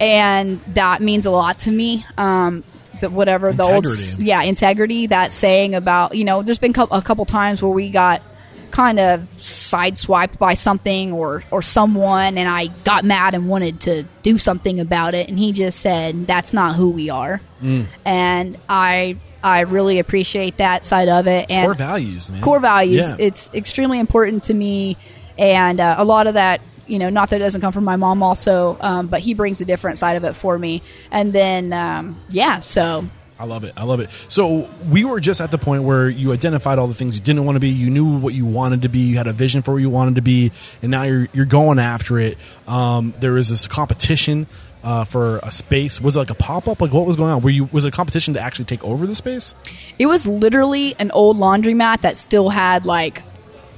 Speaker 2: and that means a lot to me. Um, the, whatever the old yeah integrity that saying about you know there's been a couple times where we got kind of sideswiped by something or or someone and I got mad and wanted to do something about it and he just said that's not who we are
Speaker 1: Mm.
Speaker 2: and I I really appreciate that side of it and
Speaker 1: core values, man.
Speaker 2: core values.
Speaker 1: Yeah.
Speaker 2: It's extremely important to me, and uh, a lot of that, you know, not that it doesn't come from my mom also, um, but he brings a different side of it for me. And then, um, yeah, so
Speaker 1: I love it. I love it. So we were just at the point where you identified all the things you didn't want to be. You knew what you wanted to be. You had a vision for where you wanted to be, and now you're you're going after it. Um, there is this competition uh, for a space. Was it like a pop up? Like what was going on? Were you was it a competition to actually take over the space?
Speaker 2: it was literally an old laundromat that still had like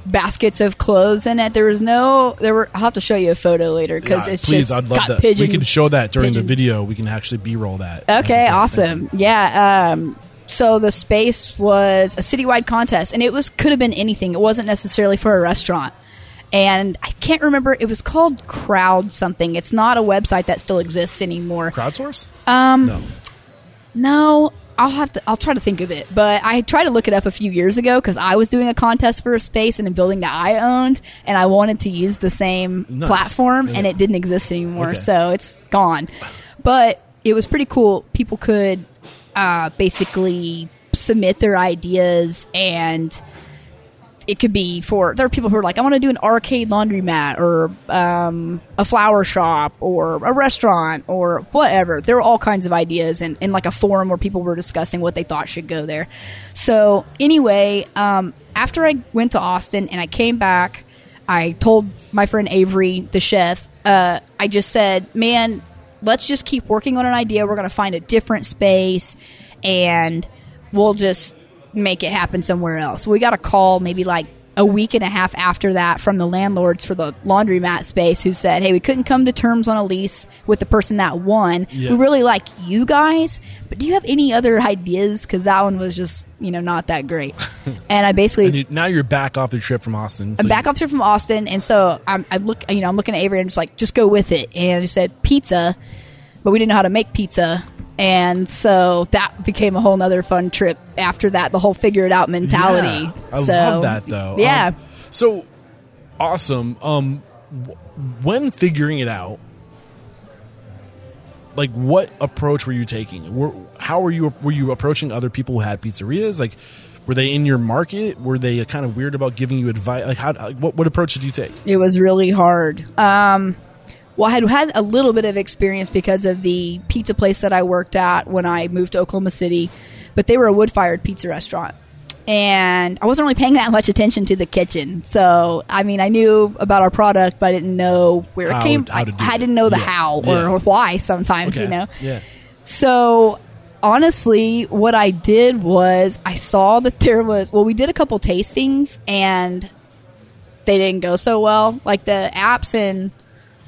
Speaker 2: baskets of clothes in it. There was no, there were. I'll have to show you a photo later because
Speaker 1: Yeah,
Speaker 2: it's
Speaker 1: please,
Speaker 2: just
Speaker 1: I'd love
Speaker 2: got
Speaker 1: that.
Speaker 2: pigeon.
Speaker 1: we can show that during
Speaker 2: pigeon-
Speaker 1: the video. We can actually b roll that.
Speaker 2: Okay, awesome. Yeah. Um, so the space was a citywide contest, and it was could have been anything. It wasn't necessarily for a restaurant. And I can't remember. It was called Crowd something. It's not a website that still exists anymore.
Speaker 1: Crowdsource?
Speaker 2: Um,
Speaker 1: No.
Speaker 2: no, I'll have to. I'll try to think of it. But I tried to look it up a few years ago because I was doing a contest for a space in a building that I owned, and I wanted to use the same
Speaker 1: Nice.
Speaker 2: platform,
Speaker 1: Yeah.
Speaker 2: and it didn't exist anymore,
Speaker 1: Okay.
Speaker 2: so it's gone. But it was pretty cool. People could uh, basically submit their ideas and it could be for there are people who are like i want to do an arcade laundromat or um, a flower shop or a restaurant or whatever. There were all kinds of ideas and in like a forum where people were discussing what they thought should go there. So anyway um, after i went to austin and i came back i told my friend avery the chef uh, i just said man let's just keep working on an idea. We're going to find a different space and we'll just make it happen somewhere else. We got a call maybe like a week and a half after that from the landlords for the laundromat space who said, "Hey, we couldn't come to terms on a lease with the person that won.
Speaker 1: Yeah.
Speaker 2: We really like you guys, but do you have any other ideas cuz that one was just, you know, not that great." and I basically
Speaker 1: And you, now you're back off the trip from Austin. so
Speaker 2: I'm back
Speaker 1: you-
Speaker 2: off here from Austin, and so I'm, I look, you know, I'm looking at Avery and just like, just go with it. And I said pizza, but we didn't know how to make pizza, and so that became a whole nother fun trip after that. The whole figure it out mentality.
Speaker 1: Yeah, I
Speaker 2: so,
Speaker 1: love that though.
Speaker 2: Yeah.
Speaker 1: Um, so awesome. Um, when figuring it out, like what approach were you taking? Were, how were you were you approaching other people who had pizzerias? Like, were they in your market? Were they kind of weird about giving you advice? Like, how what what approach did you take?
Speaker 2: It was really hard. Um, well, I had had a little bit of experience because of the pizza place that I worked at when I moved to Oklahoma City, but they were a wood fired pizza restaurant. And I wasn't really paying that much attention to the kitchen. So, I mean, I knew about our product, but I didn't know where
Speaker 1: How-
Speaker 2: it came
Speaker 1: do
Speaker 2: I, I didn't know the
Speaker 1: Yeah.
Speaker 2: how or,
Speaker 1: Yeah.
Speaker 2: or why sometimes, you know?
Speaker 1: Yeah.
Speaker 2: So honestly, what I did was I saw that there was well, we did a couple tastings and they didn't go so well. Like the apps and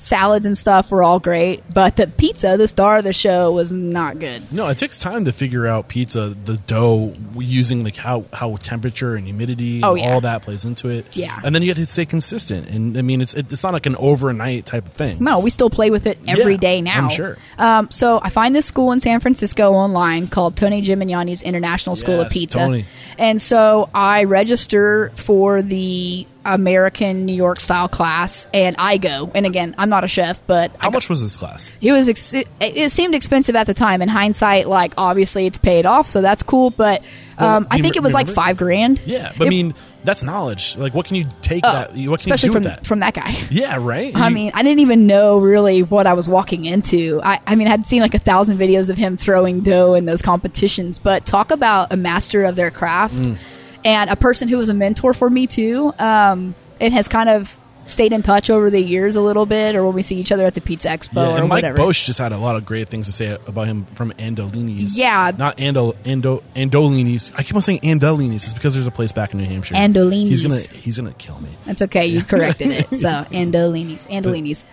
Speaker 2: salads and stuff were all great, but the pizza, the star of the show, was not good.
Speaker 1: No, it takes time to figure out pizza, the dough, using like how how temperature and humidity,
Speaker 2: Oh,
Speaker 1: and
Speaker 2: yeah.
Speaker 1: all that plays into it.
Speaker 2: Yeah.
Speaker 1: and then you have to stay consistent. And I mean, it's it's not like an overnight type of thing.
Speaker 2: No, we still play with it every
Speaker 1: Yeah,
Speaker 2: day now.
Speaker 1: I'm sure.
Speaker 2: Um, so I find this school in San Francisco online called Tony Gemignani's International School of Pizza.
Speaker 1: Tony.
Speaker 2: And so I register for the American New York style class and I go. And again, I'm not a chef, but
Speaker 1: How much was this class?
Speaker 2: it was ex- it, it seemed expensive at the time. In hindsight, like obviously it's paid off, so that's cool. But um,
Speaker 1: do
Speaker 2: I think
Speaker 1: re-
Speaker 2: it was like five grand.
Speaker 1: Yeah, but I mean, that's knowledge. Like, what can you take
Speaker 2: uh,
Speaker 1: that? What can you do
Speaker 2: from
Speaker 1: with that?
Speaker 2: from that guy.
Speaker 1: yeah, right.
Speaker 2: I
Speaker 1: You-
Speaker 2: mean, I didn't even know really what I was walking into. I, I mean, I'd seen like a thousand videos of him throwing dough in those competitions, but talk about a master of their craft
Speaker 1: Mm.
Speaker 2: And a person who was a mentor for me too. Um, and has kind of stayed in touch over the years a little bit, or when we see each other at the Pizza Expo
Speaker 1: yeah,
Speaker 2: or
Speaker 1: and Mike
Speaker 2: whatever.
Speaker 1: Bausch just had a lot of great things to say about him from Andolini's.
Speaker 2: Yeah.
Speaker 1: not Ando Ando Andolini's. I keep on saying Andolini's. It's because there's a place back in New Hampshire.
Speaker 2: Andolini's.
Speaker 1: He's gonna he's gonna kill me.
Speaker 2: That's okay. You corrected it. So Andolini's, Andolini's.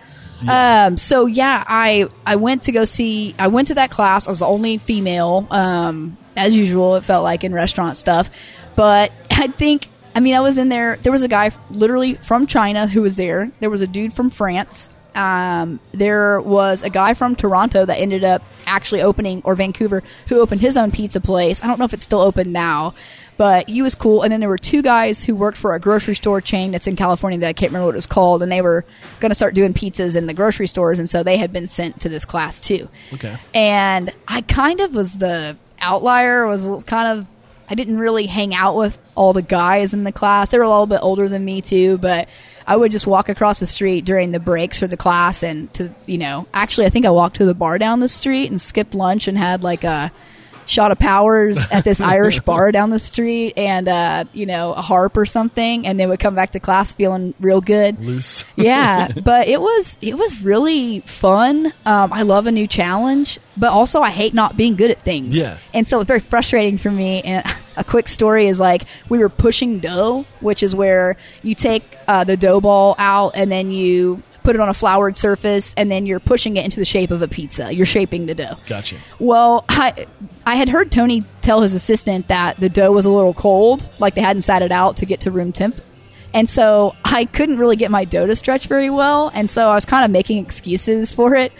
Speaker 2: Um. So yeah, I I went to go see. I went to that class. I was the only female. Um. As usual, it felt like in restaurant stuff, but I think. I mean, I was in there. There was a guy literally from China who was there. There was a dude from France. Um, there was a guy from Toronto that ended up actually opening, or Vancouver, who opened his own pizza place. I don't know if it's still open now, but he was cool. And then there were two guys who worked for a grocery store chain that's in California that I can't remember what it was called, and they were going to start doing pizzas in the grocery stores, and so they had been sent to this class too.
Speaker 1: Okay.
Speaker 2: And I kind of was the outlier. Was kind of I didn't really hang out with all the guys in the class. They were a little bit older than me too, but I would just walk across the street during the breaks for the class and to you know actually I think I walked to the bar down the street and skipped lunch and had like a shot of powers at this Irish bar down the street and uh, you know a harp or something and then would come back to class feeling real good
Speaker 1: Loose.
Speaker 2: yeah, but it was it was really fun. Um, I love a new challenge, but also I hate not being good at things.
Speaker 1: Yeah.
Speaker 2: and so it's very frustrating for me. And a quick story is like we were pushing dough, which is where you take uh, the dough ball out and then you put it on a floured surface and then you're pushing it into the shape of a pizza. You're shaping the dough.
Speaker 1: Gotcha.
Speaker 2: Well, I I had heard Tony tell his assistant that the dough was a little cold, like they hadn't sat it out to get to room temp. And so I couldn't really get my dough to stretch very well, and so I was kind of making excuses for it.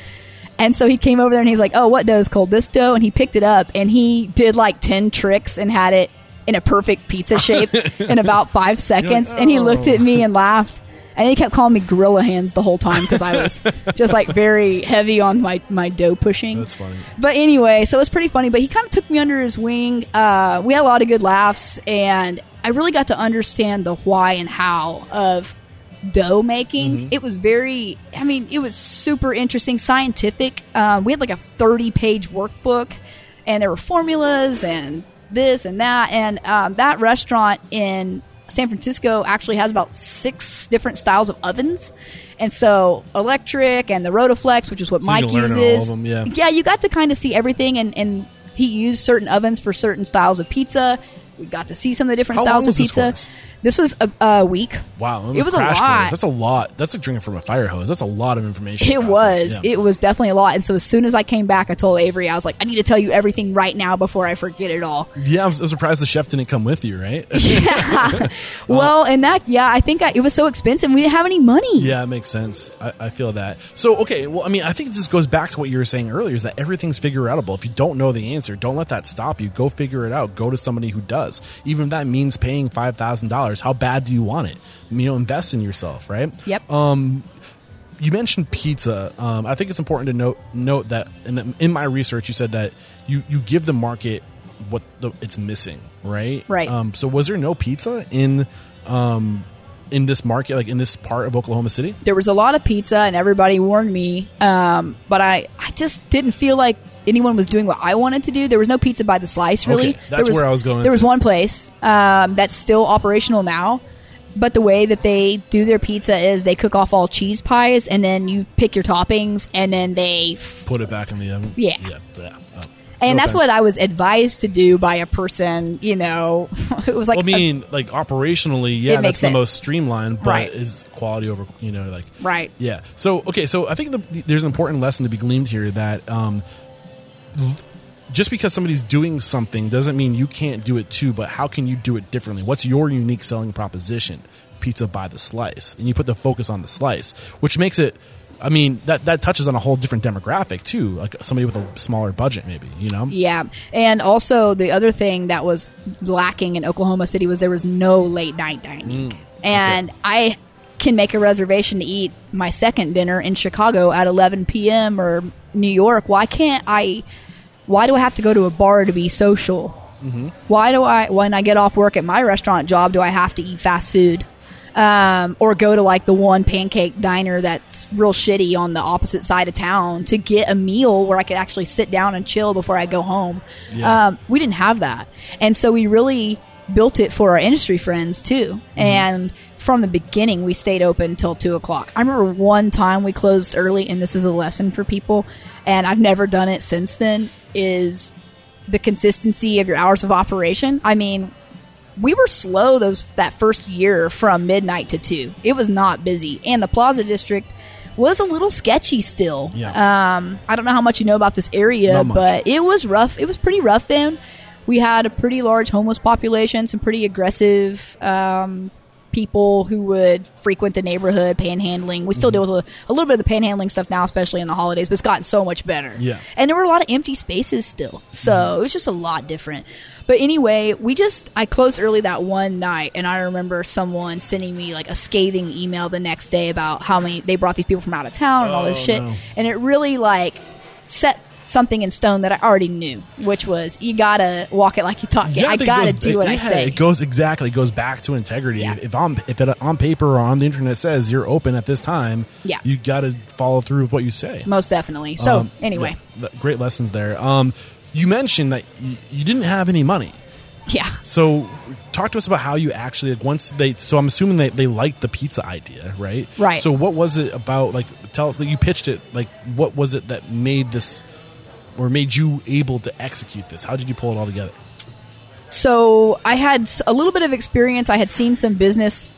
Speaker 2: And so he came over there and he's like, "Oh, what dough is cold? This dough." And he picked it up and he did like 10 tricks and had it in a perfect pizza shape in about 5 seconds. And he looked at me and laughed. And he kept calling me gorilla hands the whole time because I was just like very heavy on my, my dough pushing.
Speaker 1: That's funny.
Speaker 2: But anyway, so it was pretty funny. But he kind of took me under his wing. Uh, we had a lot of good laughs, and I really got to understand the why and how of dough making. It was very, I mean, it was super interesting, scientific. Um, we had like a 30 page workbook, and there were formulas and this and that. And um, that restaurant in San Francisco actually has about six different styles of ovens. And so electric and the Rotoflex, which is what
Speaker 1: So
Speaker 2: Mike uses.
Speaker 1: them, yeah.
Speaker 2: yeah, you got to kind of see everything, and, and he used certain ovens for certain styles of pizza. We got to see some of the different
Speaker 1: How
Speaker 2: styles of pizza. This was a, a week.
Speaker 1: Wow,
Speaker 2: It was a lot.
Speaker 1: course. That's a lot. That's like drinking from a fire hose. That's a lot of information.
Speaker 2: It
Speaker 1: process.
Speaker 2: was.
Speaker 1: Yeah.
Speaker 2: It was definitely a lot. And so as soon as I came back, I told Avery, I was like, I need to tell you everything right now before I forget it all.
Speaker 1: yeah, I'm, I'm surprised the chef didn't come with you, right? yeah.
Speaker 2: Uh, well, and that, yeah, I think I, it was so expensive. We didn't have any money.
Speaker 1: Yeah, it makes sense. I, I feel that. So, okay, well, I mean, I think this goes back to what you were saying earlier is that everything's figure outable. If you don't know the answer, don't let that stop you. Go figure it out. Go to somebody who does. Even if that means paying $5,000, how bad do you want it? You know, invest in yourself, right?
Speaker 2: Yep.
Speaker 1: Um, you mentioned pizza. Um, I think it's important to note note that in, the, in my research, you said that you, you give the market what the, it's missing, right?
Speaker 2: Right.
Speaker 1: Um, so was there no pizza in um, in this market, like in this part of Oklahoma City?
Speaker 2: there was a lot of pizza and everybody warned me um, but I, I just didn't feel like anyone was doing what i wanted to do there was no pizza by the slice really
Speaker 1: Okay, that's
Speaker 2: there was,
Speaker 1: where I was going
Speaker 2: there was
Speaker 1: this.
Speaker 2: one place um, that's still operational now but the way that they do their pizza is they cook off all cheese pies and then you pick your toppings and then they f-
Speaker 1: Put it back in the oven.
Speaker 2: Yeah.
Speaker 1: Yeah. yeah. Oh.
Speaker 2: And
Speaker 1: No
Speaker 2: that's
Speaker 1: offense.
Speaker 2: what I was advised to do by a person, you know, it was like,
Speaker 1: Well, I mean, like operationally, yeah, that's
Speaker 2: makes
Speaker 1: the most streamlined, but
Speaker 2: Right.
Speaker 1: is quality over, you know, like
Speaker 2: Right.
Speaker 1: Yeah. So okay, so I think the, there's an important lesson to be gleaned here that um, just because somebody's doing something doesn't mean you can't do it too. But how can you do it differently? What's your unique selling proposition? Pizza by the slice, and you put the focus on the slice, which makes it. I mean, that that touches on a whole different demographic too, like somebody with a smaller budget, maybe. You know.
Speaker 2: Yeah. And also, the other thing that was lacking in Oklahoma City was there was no late night dining.
Speaker 1: Mm,
Speaker 2: And I can make a reservation to eat my second dinner in Chicago at 11 p.m. or New York. Why can't I? Why do I have to go to a bar to be social?
Speaker 1: Mm-hmm.
Speaker 2: Why do I, when I get off work at my restaurant job, do I have to eat fast food? Um, or go to like the one pancake diner that's real shitty on the opposite side of town to get a meal where I could actually sit down and chill before I go home.
Speaker 1: Yeah.
Speaker 2: Um, we didn't have that. And so we really built it for our industry friends too. And from the beginning, we stayed open until two o'clock. I remember one time we closed early, and this is a lesson for people, and I've never done it since then, is the consistency of your hours of operation. I mean, we were slow those that first year from midnight to two. It was not busy, and the Plaza District was a little sketchy still.
Speaker 1: Yeah.
Speaker 2: Um, I don't know how much you know about this area, but it was rough. It was pretty rough then. We had a pretty large homeless population, some pretty aggressive um, people who would frequent the neighborhood, panhandling. We still
Speaker 1: Mm-hmm.
Speaker 2: deal with a, a little bit of the panhandling stuff now, especially in the holidays, but it's gotten so much better.
Speaker 1: Yeah.
Speaker 2: And there were a lot of empty spaces still. So it was just a lot different. But anyway, we just, I closed early that one night, and I remember someone sending me like a scathing email the next day about how many, they brought these people from out of town and all this
Speaker 1: Oh,
Speaker 2: shit.
Speaker 1: no.
Speaker 2: And it really like set something in stone that I already knew, which was you gotta walk it like you talk it. I
Speaker 1: think it
Speaker 2: gotta
Speaker 1: goes-
Speaker 2: do what I say.
Speaker 1: It goes exactly. It goes back to integrity.
Speaker 2: Yeah.
Speaker 1: If, if on if it on paper or on the internet says you're open at this time,
Speaker 2: Yeah.
Speaker 1: you got to follow through with what you say.
Speaker 2: Most definitely. So
Speaker 1: Um,
Speaker 2: anyway,
Speaker 1: yeah, great lessons there. Um, you mentioned that y- you didn't have any money.
Speaker 2: yeah.
Speaker 1: So, talk to us about how you actually like, once they. So, I'm assuming they they liked the pizza idea, right?
Speaker 2: Right.
Speaker 1: So, what was it about? Like, tell like, you pitched it. Like, what was it that made this, or made you able to execute this? How did you pull it all together?
Speaker 2: So I had a little bit of experience. I had seen some business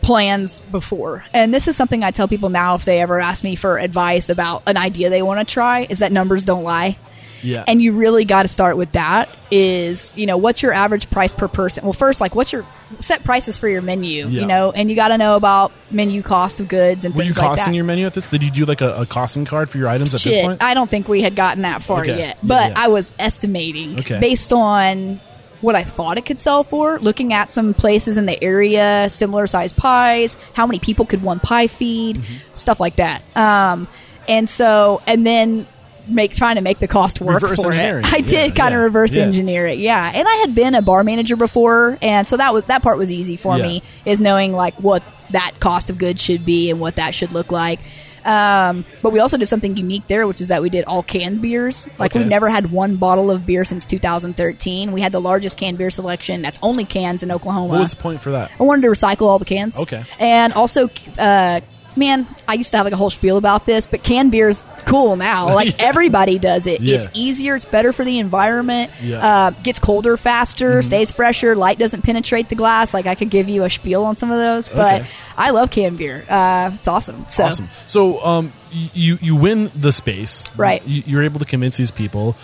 Speaker 2: plans before. And this is something I tell people now if they ever ask me for advice about an idea they want to try is that numbers don't lie.
Speaker 1: Yeah.
Speaker 2: And you really got to start with that is, you know, what's your average price per person? Well, first, like, what's your set prices for your menu,
Speaker 1: Yeah.
Speaker 2: you know, and you got to know about menu cost of goods and
Speaker 1: Were you
Speaker 2: things like
Speaker 1: costing
Speaker 2: that.
Speaker 1: your menu at this? Did you do like a, a costing card for your items at this point?
Speaker 2: I don't think we had gotten that far
Speaker 1: Okay.
Speaker 2: yet,
Speaker 1: Yeah,
Speaker 2: but
Speaker 1: yeah.
Speaker 2: I was estimating
Speaker 1: Okay.
Speaker 2: based on what I thought it could sell for, looking at some places in the area, similar size pies, how many people could one pie feed,
Speaker 1: Mm-hmm.
Speaker 2: stuff like that. Um, and so, and then make trying to make the cost work
Speaker 1: Reverse
Speaker 2: for it. I
Speaker 1: Yeah,
Speaker 2: did kind of
Speaker 1: yeah,
Speaker 2: reverse
Speaker 1: yeah.
Speaker 2: engineer it, yeah. And I had been a bar manager before, and so that was that part was easy for me is knowing like what that cost of goods should be and what that should look like. Um, but we also did something unique there, which is that we did all canned beers. Like
Speaker 1: Okay.
Speaker 2: we've never had one bottle of beer since 2013. We had the largest canned beer selection. That's only cans in Oklahoma.
Speaker 1: what was the point for that?
Speaker 2: I wanted to recycle all the cans.
Speaker 1: Okay.
Speaker 2: And also, uh, man, I used to have like a whole spiel about this, but canned beer's cool now. Like
Speaker 1: Yeah.
Speaker 2: everybody does it.
Speaker 1: Yeah.
Speaker 2: It's easier. It's better for the environment.
Speaker 1: Yeah. Mm-hmm.
Speaker 2: Uh, gets colder faster. Stays fresher. Light doesn't penetrate the glass. Like I could give you a spiel on some of those, but
Speaker 1: Okay.
Speaker 2: I love canned beer. Uh, it's awesome. So
Speaker 1: Awesome. So, um, you you win the space,
Speaker 2: Right.
Speaker 1: You, you're able to convince these people.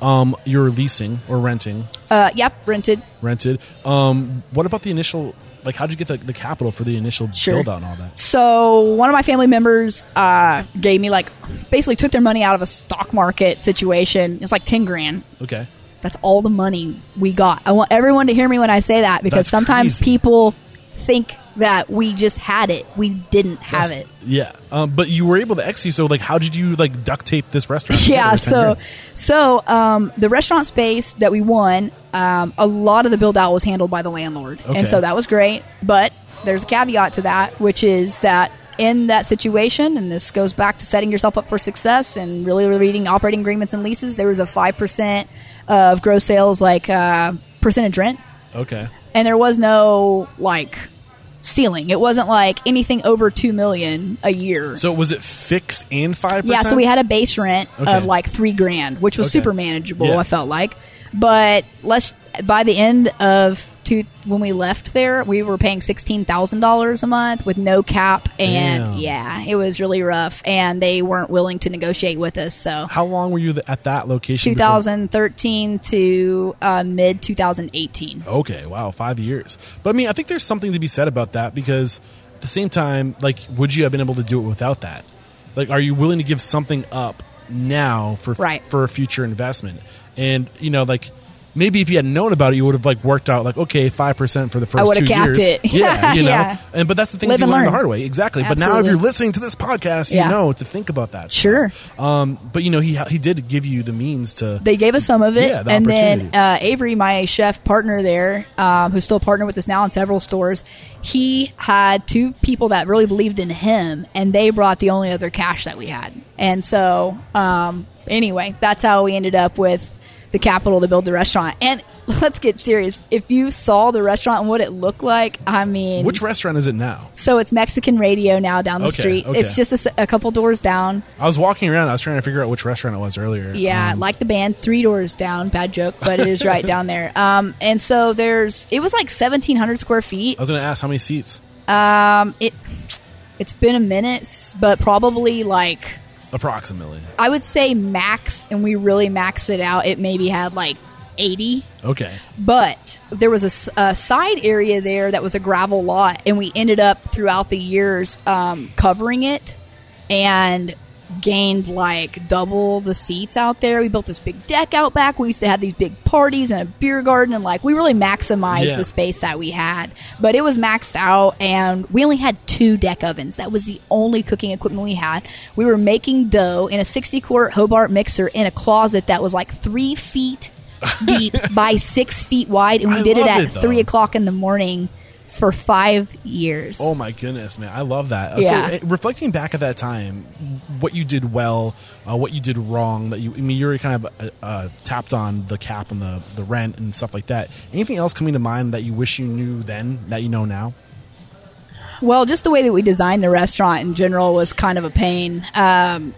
Speaker 1: Um, you're leasing or renting,
Speaker 2: uh, yep, rented.
Speaker 1: rented. Um, what about the initial? Like, how did you get the, the capital for the initial
Speaker 2: Sure.
Speaker 1: build out and all that?
Speaker 2: So one of my family members uh, gave me like basically took their money out of a stock market situation. It was like ten grand.
Speaker 1: Okay.
Speaker 2: That's all the money we got. I want everyone to hear me when I say that because
Speaker 1: That's
Speaker 2: sometimes
Speaker 1: crazy.
Speaker 2: people think that we just had it. We didn't have
Speaker 1: That's-
Speaker 2: it.
Speaker 1: Yeah. Um, but you were able to execute. So, like, how did you like duct tape this restaurant?
Speaker 2: Yeah, so so um, the restaurant space that we won, um, a lot of the build out was handled by the landlord,
Speaker 1: Okay.
Speaker 2: and so that was great. But there's a caveat to that, which is that in that situation, and this goes back to setting yourself up for success and really reading operating agreements and leases, there was a five percent of gross sales like uh, percentage rent,
Speaker 1: Okay.
Speaker 2: and there was no like ceiling. It wasn't like anything over two million a year.
Speaker 1: So was it fixed and five?
Speaker 2: Yeah, so we had a base rent
Speaker 1: Okay.
Speaker 2: of like three grand, which was
Speaker 1: Okay.
Speaker 2: super manageable.
Speaker 1: Yeah.
Speaker 2: I felt like, but let's by the end of two when we left there, we were paying sixteen thousand dollars a month with no cap, and
Speaker 1: Damn.
Speaker 2: yeah, it was really rough. And they weren't willing to negotiate with us. So
Speaker 1: How long were you at that location? before-
Speaker 2: 2013 to uh, mid 2018.
Speaker 1: Okay, wow, five years. But I mean, I think there's something to be said about that because at the same time, like, would you have been able to do it without that? Like, are you willing to give something up now for
Speaker 2: Right.
Speaker 1: for a future investment? And you know, like. Maybe if you had known about it, you would have like worked out like okay, five percent for the first I
Speaker 2: would have capped
Speaker 1: years.
Speaker 2: it.
Speaker 1: Yeah, you know.
Speaker 2: Yeah.
Speaker 1: And but that's the thing
Speaker 2: Live
Speaker 1: you learn the hard way, exactly. But now, if you're listening to this podcast, you
Speaker 2: Yeah.
Speaker 1: know to think about that.
Speaker 2: Sure.
Speaker 1: Um, but you know, he he did give you the means to.
Speaker 2: They gave us some of it,
Speaker 1: Yeah, the
Speaker 2: and then uh, Avery, my chef partner there, um, who's still partnered with us now in several stores, he had two people that really believed in him, and they brought the only other cash that we had. And so, um, anyway, that's how we ended up with the capital to build the restaurant. And let's get serious. If you saw the restaurant and what it looked like, I mean,
Speaker 1: Which restaurant is it now?
Speaker 2: so it's Mexican Radio now down the
Speaker 1: Okay,
Speaker 2: street.
Speaker 1: okay.
Speaker 2: It's just a couple doors down.
Speaker 1: I was walking around. I was trying to figure out which restaurant it was earlier.
Speaker 2: Yeah,
Speaker 1: Um,
Speaker 2: like the band, three doors down. Bad joke, but it is right down there. Um, and so there's it was like seventeen hundred square feet.
Speaker 1: I was going to ask how many seats.
Speaker 2: Um, it it's been a minute, but probably like
Speaker 1: Approximately.
Speaker 2: I would say max, and we really maxed it out. It maybe had like eighty.
Speaker 1: Okay.
Speaker 2: But there was a side area there that was a gravel lot, and we ended up throughout the years um, covering it and gained like double the seats out there. We built this big deck out back. We used to have these big parties and a beer garden, and like we really maximized
Speaker 1: Yeah.
Speaker 2: the space that we had. But it was maxed out, and we only had two deck ovens. That was the only cooking equipment we had. We were making dough in a 60 quart Hobart mixer in a closet that was like three feet deep by six feet wide, and we
Speaker 1: I
Speaker 2: did it at
Speaker 1: it,
Speaker 2: three o'clock in the morning for five years.
Speaker 1: Oh my goodness, man! I love that.
Speaker 2: Yeah.
Speaker 1: So, eh, reflecting back at that time, what you did well, uh, what you did wrong. That you, I mean, you were kind of uh, uh, tapped on the cap and the the rent and stuff like that. Anything else coming to mind that you wish you knew then that you know now?
Speaker 2: Well, just the way that we designed the restaurant in general was kind of a pain. Um,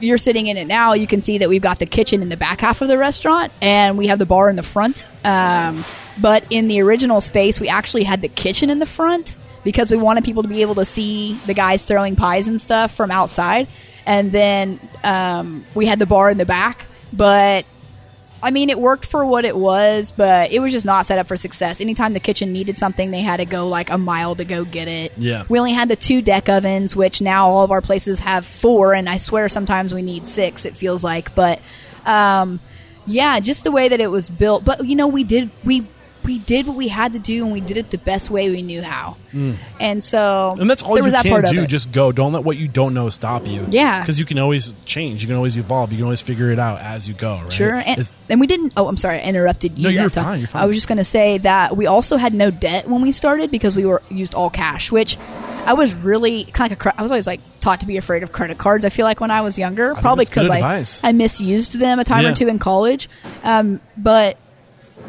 Speaker 2: you're sitting in it now. You can see that we've got the kitchen in the back half of the restaurant, and we have the bar in the front. Um, but in the original space, we actually had the kitchen in the front because we wanted people to be able to see the guys throwing pies and stuff from outside. And then um, we had the bar in the back, but I mean, it worked for what it was, but it was just not set up for success. Anytime the kitchen needed something, they had to go like a mile to go get it.
Speaker 1: Yeah.
Speaker 2: We only had the two deck ovens, which now all of our places have four, and I swear sometimes we need six, it feels like. But um, yeah, just the way that it was built. But you know, we did we we did what we had to do, and we did it the best way we knew how. And so,
Speaker 1: Mm. And that's all
Speaker 2: there
Speaker 1: you
Speaker 2: was that
Speaker 1: can do. Just go. Don't let what you don't know stop you.
Speaker 2: Yeah.
Speaker 1: Because you can always change. You can always evolve. You can always figure it out as you go. Right?
Speaker 2: Sure, and, and we didn't. Oh, I'm sorry, I interrupted you.
Speaker 1: No, you're
Speaker 2: time.
Speaker 1: fine, you're fine.
Speaker 2: I was just going to say that we also had no debt when we started because we were used all cash, which I was really kind of like a. I was always like taught to be afraid of credit cards. I feel like when I was younger,
Speaker 1: think
Speaker 2: probably because I
Speaker 1: advice.
Speaker 2: I misused them a time
Speaker 1: Yeah.
Speaker 2: or two in college, um, but.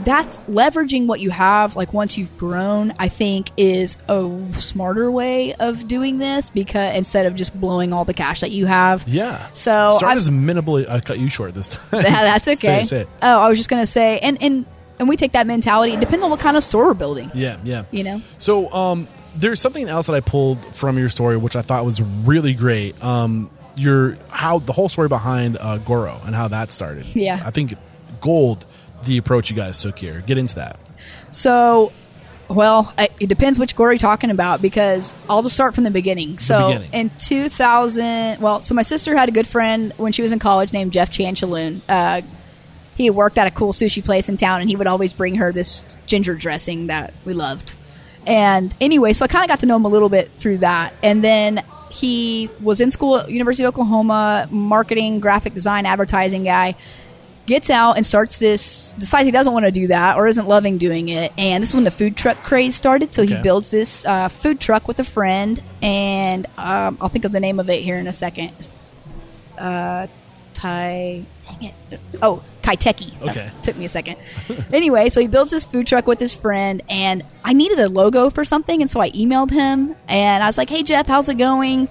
Speaker 2: That's leveraging what you have. Like once you've grown, I think is a smarter way of doing this because instead of just blowing all the cash that you have.
Speaker 1: yeah.
Speaker 2: So
Speaker 1: start
Speaker 2: I've-
Speaker 1: as minimally. I cut you short this time.
Speaker 2: Yeah, that's okay.
Speaker 1: it, say.
Speaker 2: Oh, I was just gonna say, and and and we take that mentality. It depends on what kind of store we're building.
Speaker 1: Yeah, yeah.
Speaker 2: You know?
Speaker 1: So, um, there's something else that I pulled from your story, which I thought was really great. Um, your how the whole story behind uh, Goro and how that started.
Speaker 2: Yeah.
Speaker 1: I think gold the approach you guys took here. Get into that.
Speaker 2: So, well, I- it depends which gore you're talking about because I'll just start from the beginning. So,
Speaker 1: beginning.
Speaker 2: in 2000, well, so my sister had a good friend when she was in college named Jeff Chanchaleune. Uh, he had worked at a cool sushi place in town, and he would always bring her this ginger dressing that we loved. And anyway, so I kind of got to know him a little bit through that. And then he was in school at University of Oklahoma, marketing, graphic design, advertising guy. Gets out and starts this, decides he doesn't want to do that or isn't loving doing it. And this is when the food truck craze started. So he
Speaker 1: Okay.
Speaker 2: builds this uh, food truck with a friend. And um, I'll think of the name of it here in a second. Uh, Thai. Dang it. Oh, Kaiteki.
Speaker 1: Okay.
Speaker 2: took me a second. anyway, so he builds this food truck with his friend, and I needed a logo for something, and so I emailed him, and I was like, "Hey Jeff, how's it going?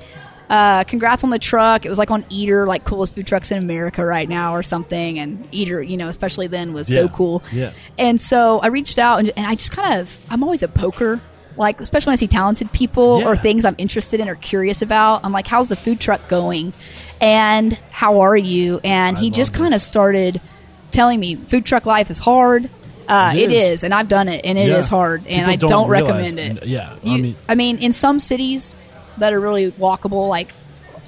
Speaker 2: Uh, congrats on the truck. It was like on Eater, like coolest food trucks in America right now, or something. And Eater, you know, especially then, was
Speaker 1: Yeah.
Speaker 2: so cool.
Speaker 1: Yeah.
Speaker 2: And so I reached out, and, and I just kind of, I'm always a poker. Like, especially when I see talented people or things I'm interested in or curious about, I'm like, how's the food truck going? And how are you? And
Speaker 1: I
Speaker 2: he just kind of started telling me food truck life is hard. Uh,
Speaker 1: It
Speaker 2: it
Speaker 1: is.
Speaker 2: is. and I've done it, and it is
Speaker 1: Yeah.
Speaker 2: hard, and
Speaker 1: People
Speaker 2: I
Speaker 1: don't
Speaker 2: don't, recommend it.
Speaker 1: yeah, I
Speaker 2: You-
Speaker 1: mean-
Speaker 2: I mean, in some cities that are really walkable, like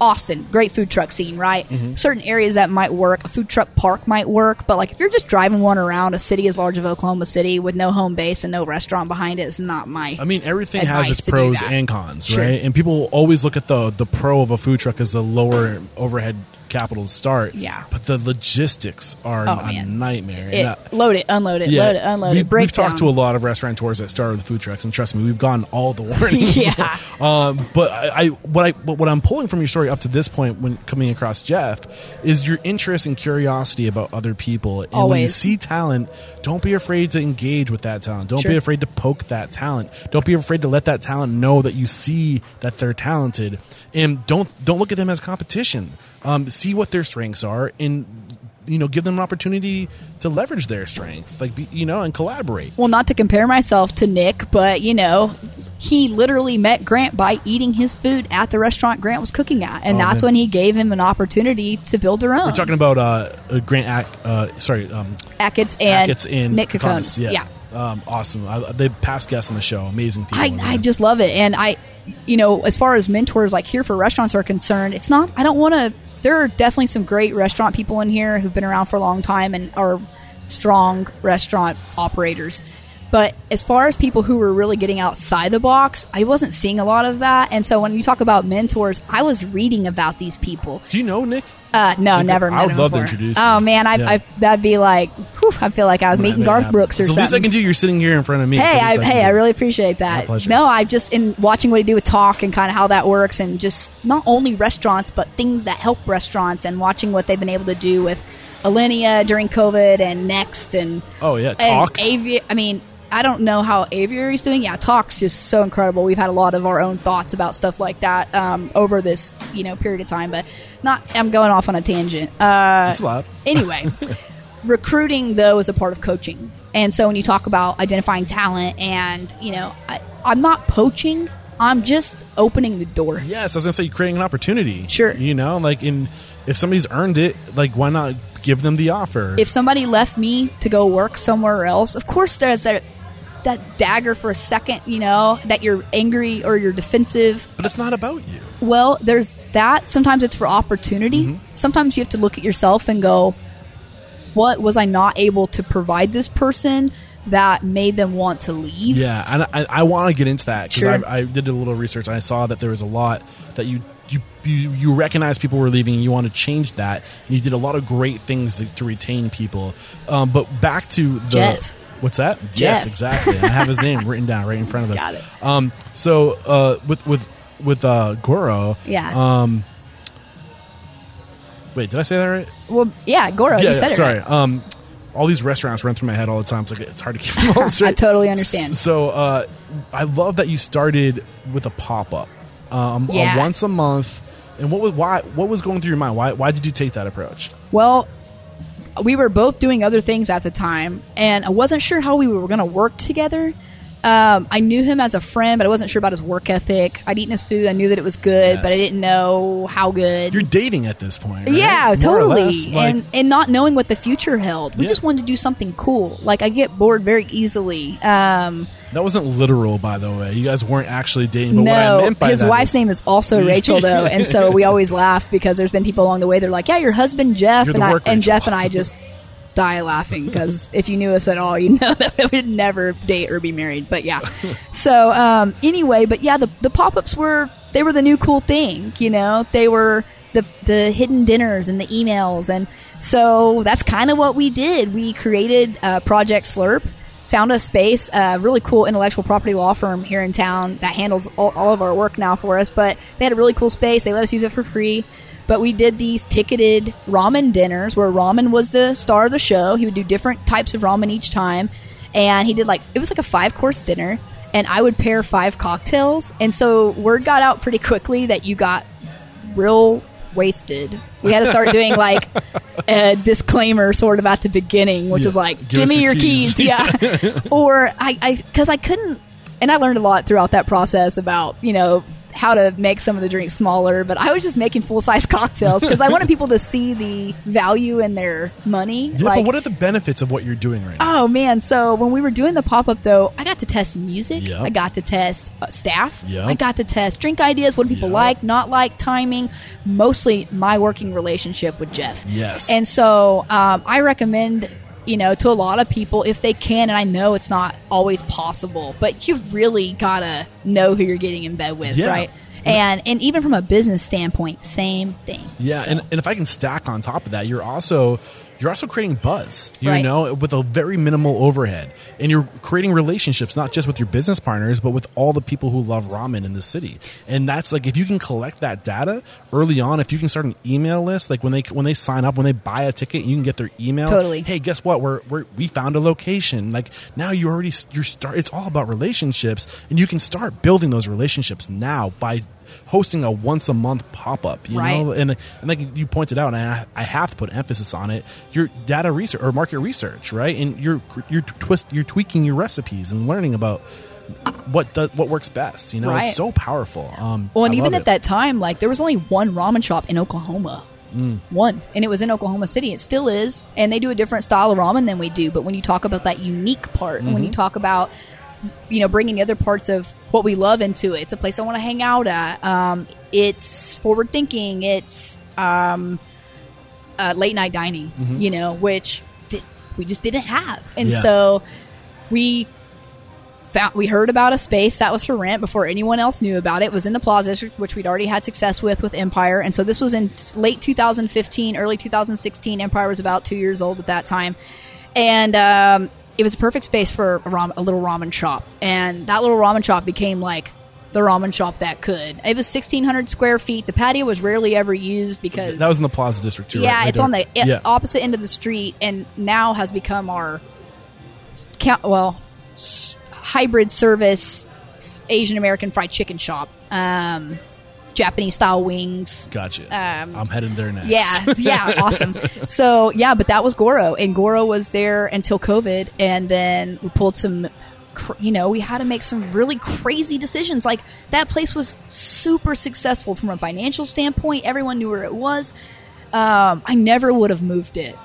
Speaker 2: Austin, great food truck scene, right?
Speaker 1: Mm-hmm.
Speaker 2: Certain areas that might work. A food truck park might work, but like if you're just driving one around a city as large as Oklahoma City with no home base and no restaurant behind it, is not my.
Speaker 1: I mean, everything has its pros and cons,
Speaker 2: Sure.
Speaker 1: right? And people always look at the the pro of a food truck as the lower overhead capital to start.
Speaker 2: Yeah.
Speaker 1: But the logistics are
Speaker 2: Oh,
Speaker 1: a
Speaker 2: man.
Speaker 1: nightmare.
Speaker 2: it, load it, unload it, load it, unload
Speaker 1: we,
Speaker 2: it.
Speaker 1: We've talked to a lot of restaurateurs that started with food trucks, and trust me, we've gotten all the warnings.
Speaker 2: Yeah.
Speaker 1: um, but I, I what I but what I'm pulling from your story up to this point, when coming across Jeff, is your interest and curiosity about other people. And when you see talent, don't be afraid to engage with that talent. Don't be afraid to poke that talent. Don't be afraid to let that talent know that you see that they're talented, and don't don't look at them as competition. Um, see what their strengths are, and you know, give them an opportunity to leverage their strengths, like be, you know, and collaborate.
Speaker 2: well, not to compare myself to Nick, but you know, he literally met Grant by eating his food at the restaurant Grant was cooking at, and
Speaker 1: Oh,
Speaker 2: that's
Speaker 1: man.
Speaker 2: when he gave him an opportunity to build their own.
Speaker 1: We're talking about uh, uh, Grant, uh, sorry, um,
Speaker 2: and
Speaker 1: Achatz in
Speaker 2: Nick
Speaker 1: Kokonas.
Speaker 2: Kokonas. Yeah.
Speaker 1: Um, awesome. I, they past guests on the show, amazing people.
Speaker 2: I. I just love it. And I, you know, as far as mentors like here for restaurants are concerned, it's not, I don't want to, there are definitely some great restaurant people in here who've been around for a long time and are strong restaurant operators. But as far as people who were really getting outside the box, I wasn't seeing a lot of that. And so when you talk about mentors, I was reading about these people.
Speaker 1: Do you know Nick?
Speaker 2: Uh, no,
Speaker 1: Nick,
Speaker 2: never.
Speaker 1: I would
Speaker 2: him
Speaker 1: love to introduce
Speaker 2: Oh
Speaker 1: you.
Speaker 2: man, I,
Speaker 1: Yeah.
Speaker 2: I that'd be like, whew, I feel like I was meeting Garth
Speaker 1: happen.
Speaker 2: Brooks or
Speaker 1: It's the
Speaker 2: something.
Speaker 1: least I can do. You're sitting here in front of me.
Speaker 2: Hey,
Speaker 1: the least
Speaker 2: I, hey,
Speaker 1: do.
Speaker 2: I really appreciate that.
Speaker 1: pleasure.
Speaker 2: No, I just in watching what he do with Tock and kind of how that works, and just not only restaurants, but things that help restaurants, and watching what they've been able to do with Alinea during COVID and Next and
Speaker 1: Oh yeah,
Speaker 2: and
Speaker 1: Tock.
Speaker 2: Avi- I mean, I don't know how Aviary's doing. Yeah, Tock's just so incredible. We've had a lot of our own thoughts about stuff like that um, over this you know period of time, but not. I'm going off on a tangent. Uh,
Speaker 1: It's loud.
Speaker 2: anyway, recruiting though is a part of coaching, and so when you talk about identifying talent, and you know, I, I'm not poaching. I'm just opening the door.
Speaker 1: Yes, I was gonna say creating an opportunity.
Speaker 2: Sure.
Speaker 1: You know, like in if somebody's earned it, like why not give them the offer?
Speaker 2: if somebody left me to go work somewhere else, of course there's that that dagger for a second, you know, that you're angry or you're defensive.
Speaker 1: but it's not about you.
Speaker 2: Well, there's that. Sometimes it's for opportunity.
Speaker 1: Mm-hmm.
Speaker 2: Sometimes you have to look at yourself and go, what was I not able to provide this person that made them want to leave?
Speaker 1: Yeah, and I, I want to get into that because
Speaker 2: Sure.
Speaker 1: I, I did a little research and I saw that there was a lot that you you you, you recognize people were leaving and you want to change that. And you did a lot of great things to, to retain people. Um, but back to the
Speaker 2: Jeff.
Speaker 1: What's that? Yes, exactly. I have his name written down right in front of us.
Speaker 2: Got it.
Speaker 1: Um, so uh, with with with uh, Goro.
Speaker 2: Yeah.
Speaker 1: Um, wait, did I say that right?
Speaker 2: Well, yeah, Goro,
Speaker 1: yeah,
Speaker 2: you said
Speaker 1: yeah,
Speaker 2: it.
Speaker 1: sorry.
Speaker 2: right.
Speaker 1: Um, all these restaurants run through my head all the time. It's like it's hard to keep them all straight.
Speaker 2: I totally understand.
Speaker 1: So uh, I love that you started with a pop up, um, a
Speaker 2: Yeah.
Speaker 1: once a month. And what was why? What was going through your mind? Why? Why did you take that approach?
Speaker 2: Well, we were both doing other things at the time, and I wasn't sure how we were going to work together. Um, I knew him as a friend, but I wasn't sure about his work ethic. I'd eaten his food. I knew that it was good, but I didn't know how good.
Speaker 1: You're dating at this point, right?
Speaker 2: yeah,
Speaker 1: More or
Speaker 2: totally.
Speaker 1: less, like-
Speaker 2: and and not knowing what the future held. We
Speaker 1: Yeah.
Speaker 2: just wanted to do something cool. Like I get bored very easily. Um,
Speaker 1: that wasn't literal, by the way. You guys weren't actually dating. But what I
Speaker 2: no,
Speaker 1: meant by
Speaker 2: his wife's
Speaker 1: is-
Speaker 2: name is also Rachel though, and so we always laugh because there's been people along the way. They're like, "Yeah, your husband Jeff,"
Speaker 1: You're
Speaker 2: and I, and Jeff and I just die laughing because if you knew us at all, you know that we would never date or be married. But yeah, so um, anyway, but yeah, the the pop ups were they were the new cool thing. You know, they were the the hidden dinners and the emails, and so that's kind of what we did. We created uh, Project Slurp found a space, a really cool intellectual property law firm here in town that handles all, all of our work now for us. But they had a really cool space. They let us use it for free. But we did these ticketed ramen dinners where ramen was the star of the show. He would do different types of ramen each time, and he did like it was like a five course dinner, and I would pair five cocktails, and so word got out pretty quickly that you got real wasted. We had to start doing like a disclaimer sort of at the beginning, which
Speaker 1: Yeah.
Speaker 2: is like,
Speaker 1: Give
Speaker 2: "Give, me
Speaker 1: your
Speaker 2: your
Speaker 1: keys."
Speaker 2: keys." yeah. or I, I, because I couldn't, and I learned a lot throughout that process about you know how to make some of the drinks smaller. But I was just making full size cocktails because I wanted people to see the value in their money.
Speaker 1: Yeah,
Speaker 2: like,
Speaker 1: but what are the benefits of what you're doing right now?
Speaker 2: Oh man! So when we were doing the pop up, though, I got to test music.
Speaker 1: Yep.
Speaker 2: I got to test uh, staff.
Speaker 1: Yep.
Speaker 2: I got to test drink ideas. What do people
Speaker 1: Yep.
Speaker 2: like, not like, timing. Mostly my working relationship with Jeff.
Speaker 1: Yes.
Speaker 2: And so um, I recommend, you know, to a lot of people if they can, and I know it's not always possible, but you've really got to know who you're getting in bed with,
Speaker 1: Yeah.
Speaker 2: right? And and even from a business standpoint, same thing.
Speaker 1: Yeah,
Speaker 2: So-
Speaker 1: and, and if I can stack on top of that, you're also you're also creating buzz, you
Speaker 2: Right.
Speaker 1: know, with a very minimal overhead, and you're creating relationships not just with your business partners, but with all the people who love ramen in the city. And that's like if you can collect that data early on, if you can start an email list, like when they when they sign up, when they buy a ticket, you can get their email.
Speaker 2: Totally.
Speaker 1: Hey, guess what? We're, we're we found a location. Like now you already you're start. It's all about relationships, and you can start building those relationships now by hosting a once a month pop up. You
Speaker 2: Right.
Speaker 1: know, and, and like you pointed out, and I, I have to put emphasis on it. Your data research or market research, right? And you're you're twist you're tweaking your recipes and learning about what does what works best. You know,
Speaker 2: Right.
Speaker 1: it's so powerful. Um,
Speaker 2: Well, and
Speaker 1: I
Speaker 2: even at
Speaker 1: it.
Speaker 2: that time, like there was only one ramen shop in Oklahoma.
Speaker 1: Mm.
Speaker 2: One, and it was in Oklahoma City. It still is, and they do a different style of ramen than we do. But when you talk about that unique part,
Speaker 1: Mm-hmm.
Speaker 2: when you talk about you know bringing the other parts of what we love into it, it's a place I want to hang out at. Um, it's forward thinking. It's um, uh, late night dining. You know, which we just didn't have, and
Speaker 1: Yeah.
Speaker 2: so we found we heard about a space that was for rent before anyone else knew about it. It was in the Plaza District, which we'd already had success with with Empire, and so this was in late 2015, early 2016. Empire was about two years old at that time, and um, it was a perfect space for a, ram- a little ramen shop. And that little ramen shop became like the ramen shop that could. It was 1,600 square feet. The patio was rarely ever used because
Speaker 1: that was in the Plaza District too.
Speaker 2: yeah,
Speaker 1: right?
Speaker 2: It's on the
Speaker 1: yeah.
Speaker 2: opposite end of the street, and now has become our. Well, s- hybrid service Asian American fried chicken shop, um, Japanese style wings.
Speaker 1: Gotcha.
Speaker 2: um,
Speaker 1: I'm headed there next.
Speaker 2: Yeah, yeah, awesome. So yeah, but that was Goro, and Goro was there until COVID, and then we pulled some. cr- You know, we had to make some really crazy decisions. Like that place was super successful from a financial standpoint. Everyone knew where it was. Um, I never would have moved it,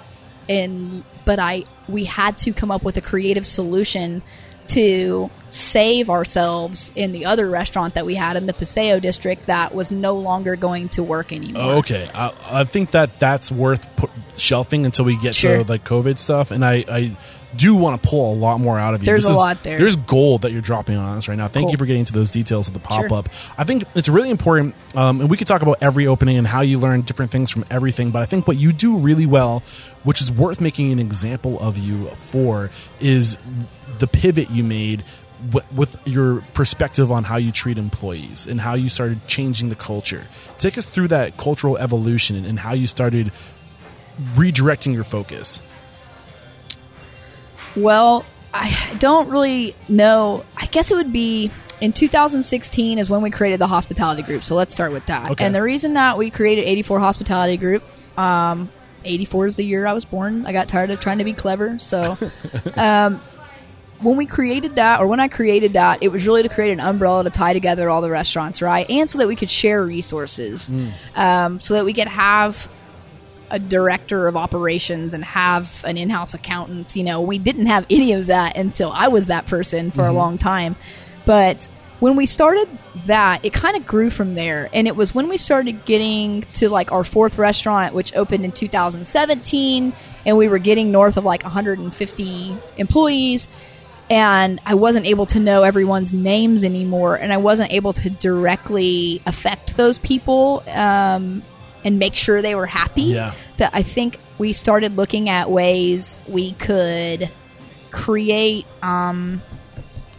Speaker 2: and but I we had to come up with a creative solution to save ourselves in the other restaurant that we had in the Paseo district that was no longer going to work anymore.
Speaker 1: Okay, I, I think that that's worth put, shelving until we get
Speaker 2: Sure.
Speaker 1: to the COVID stuff, and I, I do want to pull a lot more out of you.
Speaker 2: There's
Speaker 1: This
Speaker 2: a
Speaker 1: is-
Speaker 2: lot there.
Speaker 1: There's gold that you're dropping on us right now. Thank
Speaker 2: Cool.
Speaker 1: you for getting to those details of the pop
Speaker 2: Sure.
Speaker 1: up. I think it's really important, um, and we could talk about every opening and how you learn different things from everything. But I think what you do really well, which is worth making an example of you for, is the pivot you made with your perspective on how you treat employees and how you started changing the culture. Take us through that cultural evolution and, how you started redirecting your focus.
Speaker 2: Well, I don't really know. I guess it would be in 2016 is when we created the hospitality group. So let's start with that.
Speaker 1: Okay.
Speaker 2: And the reason that we created 84 Hospitality Group, um, 84 is the year I was born. I got tired of trying to be clever. So um, when we created that, or when I created that, it was really to create an umbrella to tie together all the restaurants, right? And so that we could share resources, um, so that we could have a director of operations and have an in-house accountant. You know, we didn't have any of that until I was that person for a long time. But when we started that, it kind of grew from there. And it was when we started getting to like our fourth restaurant, which opened in 2017, and we were getting north of like 150 employees. And I wasn't able to know everyone's names anymore, and I wasn't able to directly affect those people um, and make sure they were happy.
Speaker 1: Yeah.
Speaker 2: That I think we started looking at ways we could create um,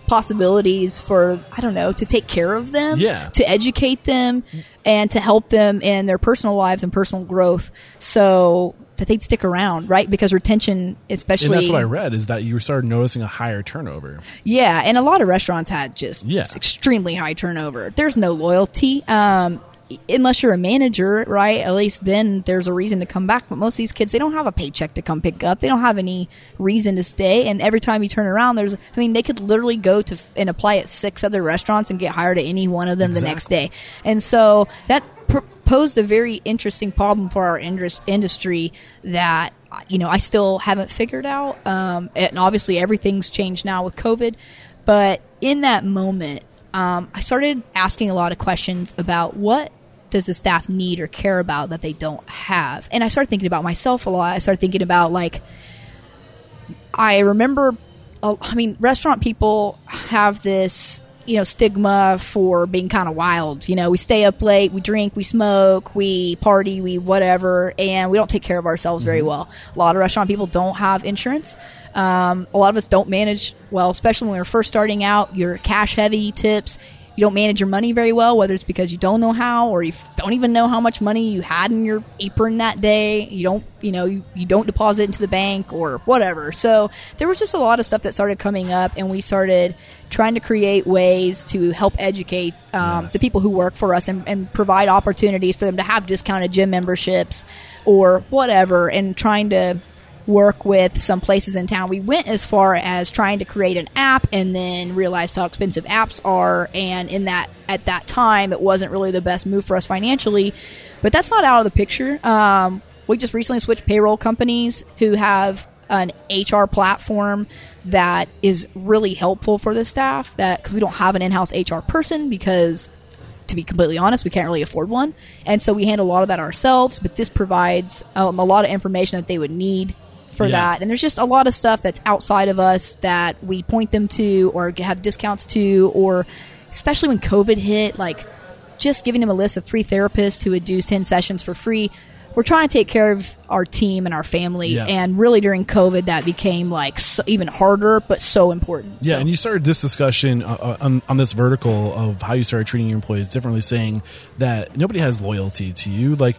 Speaker 2: possibilities for I don't know to take care of them,
Speaker 1: Yeah.
Speaker 2: to educate them, and to help them in their personal lives and personal growth, so that they'd stick around, right? Because retention, especially,
Speaker 1: And that's what I read is that you started noticing a higher turnover.
Speaker 2: yeah, and a lot of restaurants had just
Speaker 1: Yeah.
Speaker 2: extremely high turnover. There's no loyalty. Um, unless you're a manager, right? At least then there's a reason to come back. But most of these kids, they don't have a paycheck to come pick up. They don't have any reason to stay. And every time you turn around, there's, I mean, they could literally go to f- and apply at six other restaurants and get hired at any one of them the next day. And so that posed a very interesting problem for our indus- industry that you know I still haven't figured out. Um, and obviously everything's changed now with COVID, but in that moment, um, I started asking a lot of questions about what does the staff need or care about that they don't have, and I started thinking about myself a lot. I started thinking about like I remember, I mean, restaurant people have this, you know, stigma for being kind of wild. You know, we stay up late, we drink, we smoke, we party, we whatever, and we don't take care of ourselves very well. A lot of restaurant people don't have insurance. Um, a lot of us don't manage well, especially when we're first starting out. You're cash heavy tips. You don't manage your money very well, whether it's because you don't know how or you f- don't even know how much money you had in your apron that day. You don't, you know, you, you don't deposit into the bank or whatever. So there was just a lot of stuff that started coming up, and we started trying to create ways to help educate um,
Speaker 1: Yes.
Speaker 2: the people who work for us and, and provide opportunities for them to have discounted gym memberships or whatever, and trying to work with some places in town. We went as far as trying to create an app and then realized how expensive apps are and in that at that time it wasn't really the best move for us financially. But that's not out of the picture. Um, we just recently switched payroll companies who have an HR platform that is really helpful for the staff that cuz we don't have an in-house HR person because to be completely honest, we can't really afford one. And so we handle a lot of that ourselves, but this provides um, a lot of information that they would need for
Speaker 1: Yeah.
Speaker 2: that. And there's just a lot of stuff that's outside of us that we point them to or have discounts to, or especially when COVID hit, like just giving them a list of three therapists who would do 10 sessions for free. We're trying to take care of our team and our family.
Speaker 1: Yeah.
Speaker 2: And really during COVID, that became like so, even harder, but so important.
Speaker 1: Yeah,
Speaker 2: So-
Speaker 1: and you started this discussion uh, uh, on, on this vertical of how you started treating your employees differently, saying that nobody has loyalty to you, like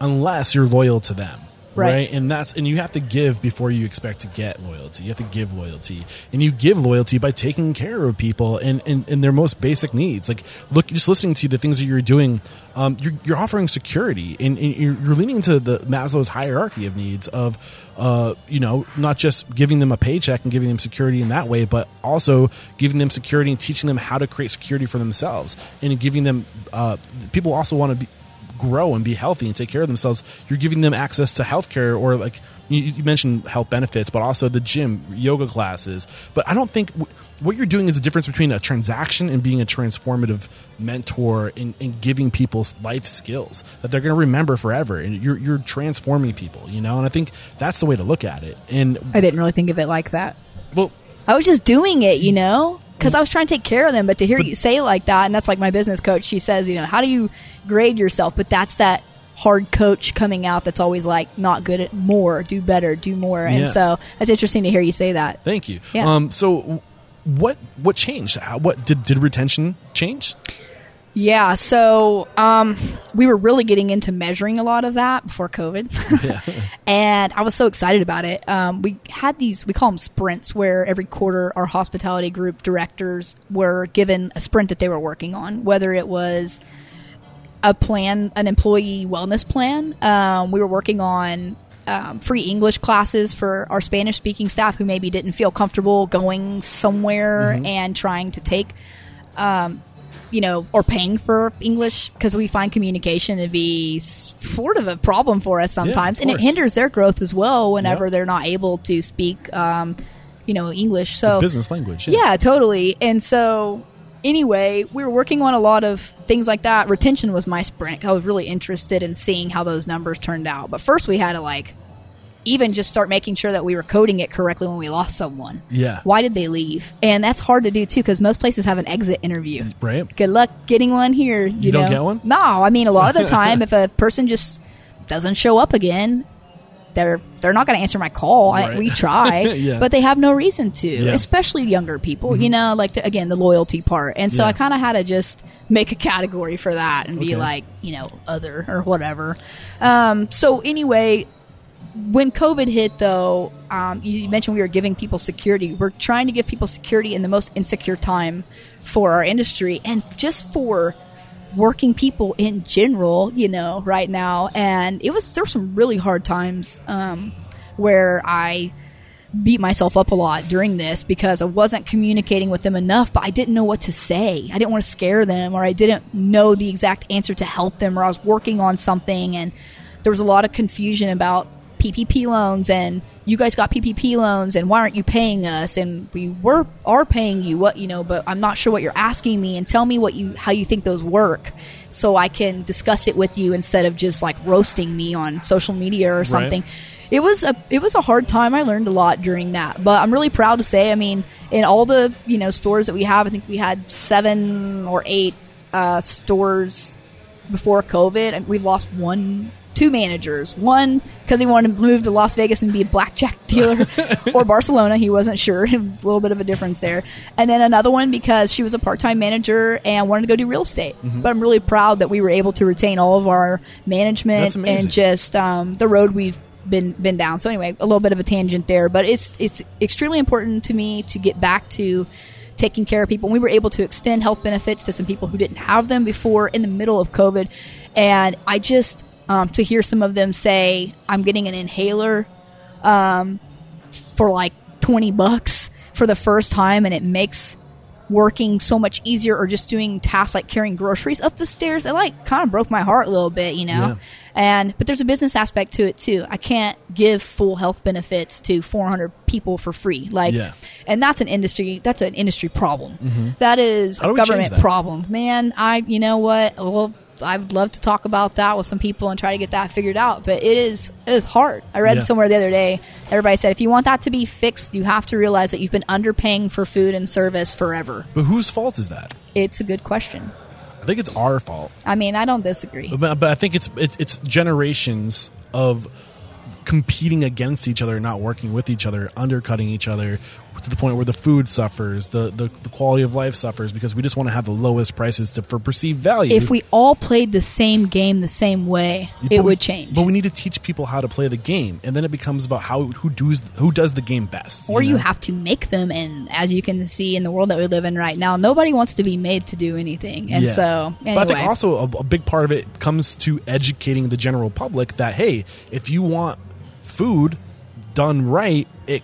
Speaker 1: unless you're loyal to them.
Speaker 2: Right.
Speaker 1: Right. And that's and you have to give before you expect to get loyalty. You have to give loyalty. And you give loyalty by taking care of people and, and, their most basic needs. Like look just listening to the things that you're doing, um, you're, you're offering security and, and you're, you're leaning into the Maslow's hierarchy of needs of uh, you know, not just giving them a paycheck and giving them security in that way, but also giving them security and teaching them how to create security for themselves and giving them uh, people also want to be grow and be healthy and take care of themselves, you're giving them access to healthcare or like you, you mentioned health benefits, but also the gym, yoga classes. But I don't think w- what you're doing is the difference between a transaction and being a transformative mentor and, and giving people life skills that they're going to remember forever. And you're, you're transforming people, you know? And I think that's the way to look at it. And
Speaker 2: I didn't really think of it like that.
Speaker 1: well,
Speaker 2: I was just doing it, you know, because I was trying to take care of them. But to hear you say like that, and that's like my business coach. She says, you know, how do you grade yourself? But that's that hard coach coming out that's always like not good at more, do better, do more. And so that's interesting to hear you say that.
Speaker 1: thank you.
Speaker 2: Yeah.
Speaker 1: Um, so what, what changed? How, what did, did retention change?
Speaker 2: Yeah, so um, we were really getting into measuring a lot of that before COVID, and I was so excited about it. Um, we had these, we call them sprints, where every quarter our hospitality group directors were given a sprint that they were working on, whether it was a plan, an employee wellness plan. Um, we were working on um, free English classes for our Spanish speaking staff who maybe didn't feel comfortable going somewhere and trying to take um, you know, or paying for English because we find communication to be sort of a problem for us sometimes,
Speaker 1: of
Speaker 2: and it hinders their growth as well whenever
Speaker 1: Yep.
Speaker 2: they're not able to speak, um, you know, English. So
Speaker 1: Business language.
Speaker 2: yeah, totally. And so, anyway, we were working on a lot of things like that. Retention was my sprint. I was really interested in seeing how those numbers turned out. But first, we had to like even just start making sure that we were coding it correctly when we lost someone.
Speaker 1: Yeah.
Speaker 2: Why did they leave? And that's hard to do too because most places have an exit interview.
Speaker 1: Right.
Speaker 2: Good luck getting one here. You,
Speaker 1: don't
Speaker 2: know?
Speaker 1: get one?
Speaker 2: No, I mean a lot of the time, if a person just doesn't show up again, they're they're not going to answer my call. I, we try,
Speaker 1: Yeah.
Speaker 2: but they have no reason to,
Speaker 1: Yeah. Mm-hmm.
Speaker 2: especially younger people. You know, like the, again the loyalty part. And so
Speaker 1: Yeah.
Speaker 2: I kind of had to just make a category for that and be like, you know, other or whatever. Um, so anyway, when COVID hit, though, um, you mentioned we were giving people security. We're trying to give people security in the most insecure time for our industry and just for working people in general, you know, right now. And it was, there were some really hard times um, where I beat myself up a lot during this because I wasn't communicating with them enough, but I didn't know what to say. I didn't want to scare them or I didn't know the exact answer to help them or I was working on something and there was a lot of confusion about PPP loans and you guys got PPP loans and why aren't you paying us and we were are paying you what you know but I'm not sure what you're asking me and tell me what you how you think those work so I can discuss it with you instead of just like roasting me on social media or something it was a it was a hard time. I learned a lot during that, but I'm really proud to say. I mean, in all the you know stores that we have, I think we had seven or eight uh, stores before COVID, and we've lost one, two managers. One because he wanted to move to Las Vegas and be a blackjack dealer, or Barcelona. He wasn't sure. a little bit of a difference there. And then another one because she was a part-time manager and wanted to go do real estate.
Speaker 1: Mm-hmm.
Speaker 2: But I'm really proud that we were able to retain all of our management and just um, the road we've been been down. So anyway, a little bit of a tangent there, but it's it's extremely important to me to get back to taking care of people. We were able to extend health benefits to some people who didn't have them before in the middle of COVID, and I just um, to hear some of them say, "I'm getting an inhaler um, for like 20 bucks for the first time and it makes working so much easier or just doing tasks like carrying groceries up the stairs it like kind of broke my heart a little bit you know?
Speaker 1: Yeah.
Speaker 2: and but there's a business aspect to it too. I can't give full health benefits to 400 people for free like
Speaker 1: Yeah.
Speaker 2: and that's an industry that's an industry problem. That is a government problem. Man i you know what? Well I would love to talk about that with some people and try to get that figured out, but it is it is hard. I read
Speaker 1: Yeah.
Speaker 2: somewhere the other day. Everybody said if you want that to be fixed, you have to realize that you've been underpaying for food and service forever.
Speaker 1: But whose fault is that?
Speaker 2: It's a good question.
Speaker 1: I think it's our fault.
Speaker 2: I mean, I don't disagree.
Speaker 1: But, but I think it's, it's it's generations of competing against each other, not working with each other, undercutting each other to the point where the food suffers, the, the, the quality of life suffers because we just want to have the lowest prices to, for perceived value.
Speaker 2: If we all played the same game the same way,
Speaker 1: But
Speaker 2: it
Speaker 1: we-
Speaker 2: would change.
Speaker 1: But we need to teach people how to play the game, and then it becomes about how who does who does the game best.
Speaker 2: or you
Speaker 1: know?
Speaker 2: have to make them and as you can see in the world that we live in right now nobody wants to be made to do anything and
Speaker 1: Yeah.
Speaker 2: so anyway
Speaker 1: But I think also a, a big part of it comes to educating the general public that hey, if you want food done right, it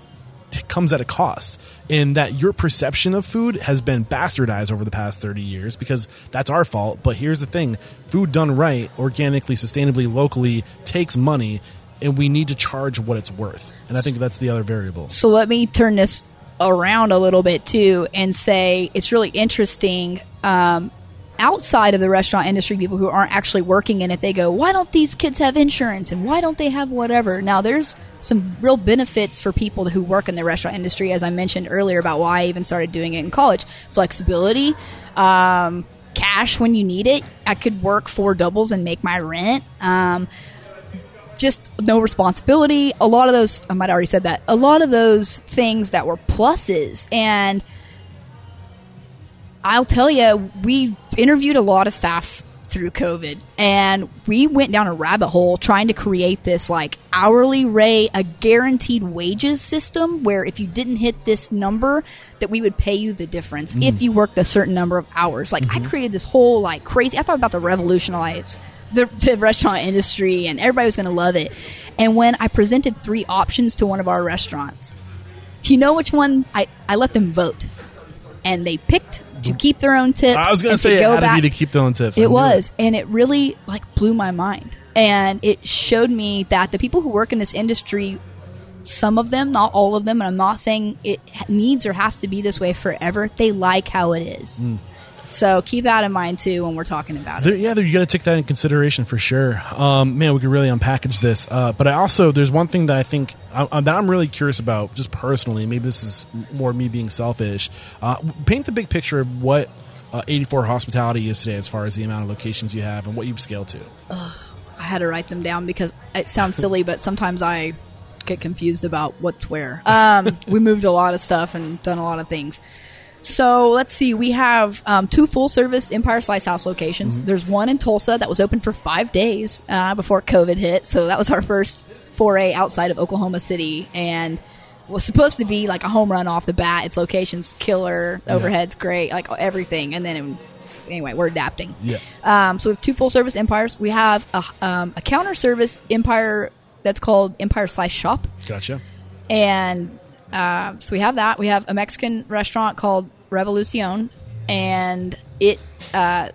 Speaker 1: comes at a cost, in that your perception of food has been bastardized over the past thirty years because that's our fault. But here's the thing: food done right, organically, sustainably, locally, takes money. And we need to charge what it's worth, and I think that's the other variable.
Speaker 2: So let me turn this around a little bit too and say it's really interesting. Um, outside of the restaurant industry, people who aren't actually working in it, they go, why don't these kids have insurance and why don't they have whatever? Now, there's some real benefits for people who work in the restaurant industry, as I mentioned earlier about why I even started doing it in college. Flexibility, um, cash when you need it. I could work four doubles and make my rent. Um, just no responsibility. A lot of those, I might already said that. A lot of those things that were pluses. And I'll tell you, we interviewed a lot of staff through COVID and we went down a rabbit hole trying to create this like hourly rate, a guaranteed wages system where if you didn't hit this number, that we would pay you the difference if mm. you worked a certain number of hours. Like I mm-hmm. created this whole like crazy, I thought about to revolutionize the, the restaurant industry and everybody was going to love it. And when I presented three options to one of our restaurants, do you know which one I, I let them vote? And they picked to keep their own tips.
Speaker 1: I was going to say it
Speaker 2: go
Speaker 1: had
Speaker 2: back.
Speaker 1: to be to keep their own tips.
Speaker 2: It was, and it really like blew my mind. And it showed me that the people who work in this industry, some of them, not all of them, and I'm not saying it needs or has to be this way forever. They like how it is.
Speaker 1: Mm.
Speaker 2: So keep that in mind too when we're talking about
Speaker 1: There,
Speaker 2: it.
Speaker 1: yeah, there, you got to take that in consideration for sure. Um, man, we could really unpackage this. Uh, but I also there's one thing that I think uh, that I'm really curious about, just personally. Maybe this is more me being selfish. Uh, paint the big picture of what uh, 84 Hospitality is today, as far as the amount of locations you have and what you've scaled to.
Speaker 2: I had to write them down because it sounds silly, but sometimes I get confused about what's where. Um, we moved a lot of stuff and done a lot of things. So let's see. We have um, two full service Empire Slice House locations. There's one in Tulsa that was open for five days uh, before COVID hit. So that was our first foray outside of Oklahoma City and was supposed to be like a home run off the bat. Its location's killer, overhead's great, like everything. And then it, anyway, we're adapting.
Speaker 1: Yeah.
Speaker 2: Um, so we have two full service empires. We have a, um, a counter service empire that's called Empire Slice Shop
Speaker 1: Gotcha.
Speaker 2: and uh, so we have that. We have a Mexican restaurant called Revolucion, and it uh,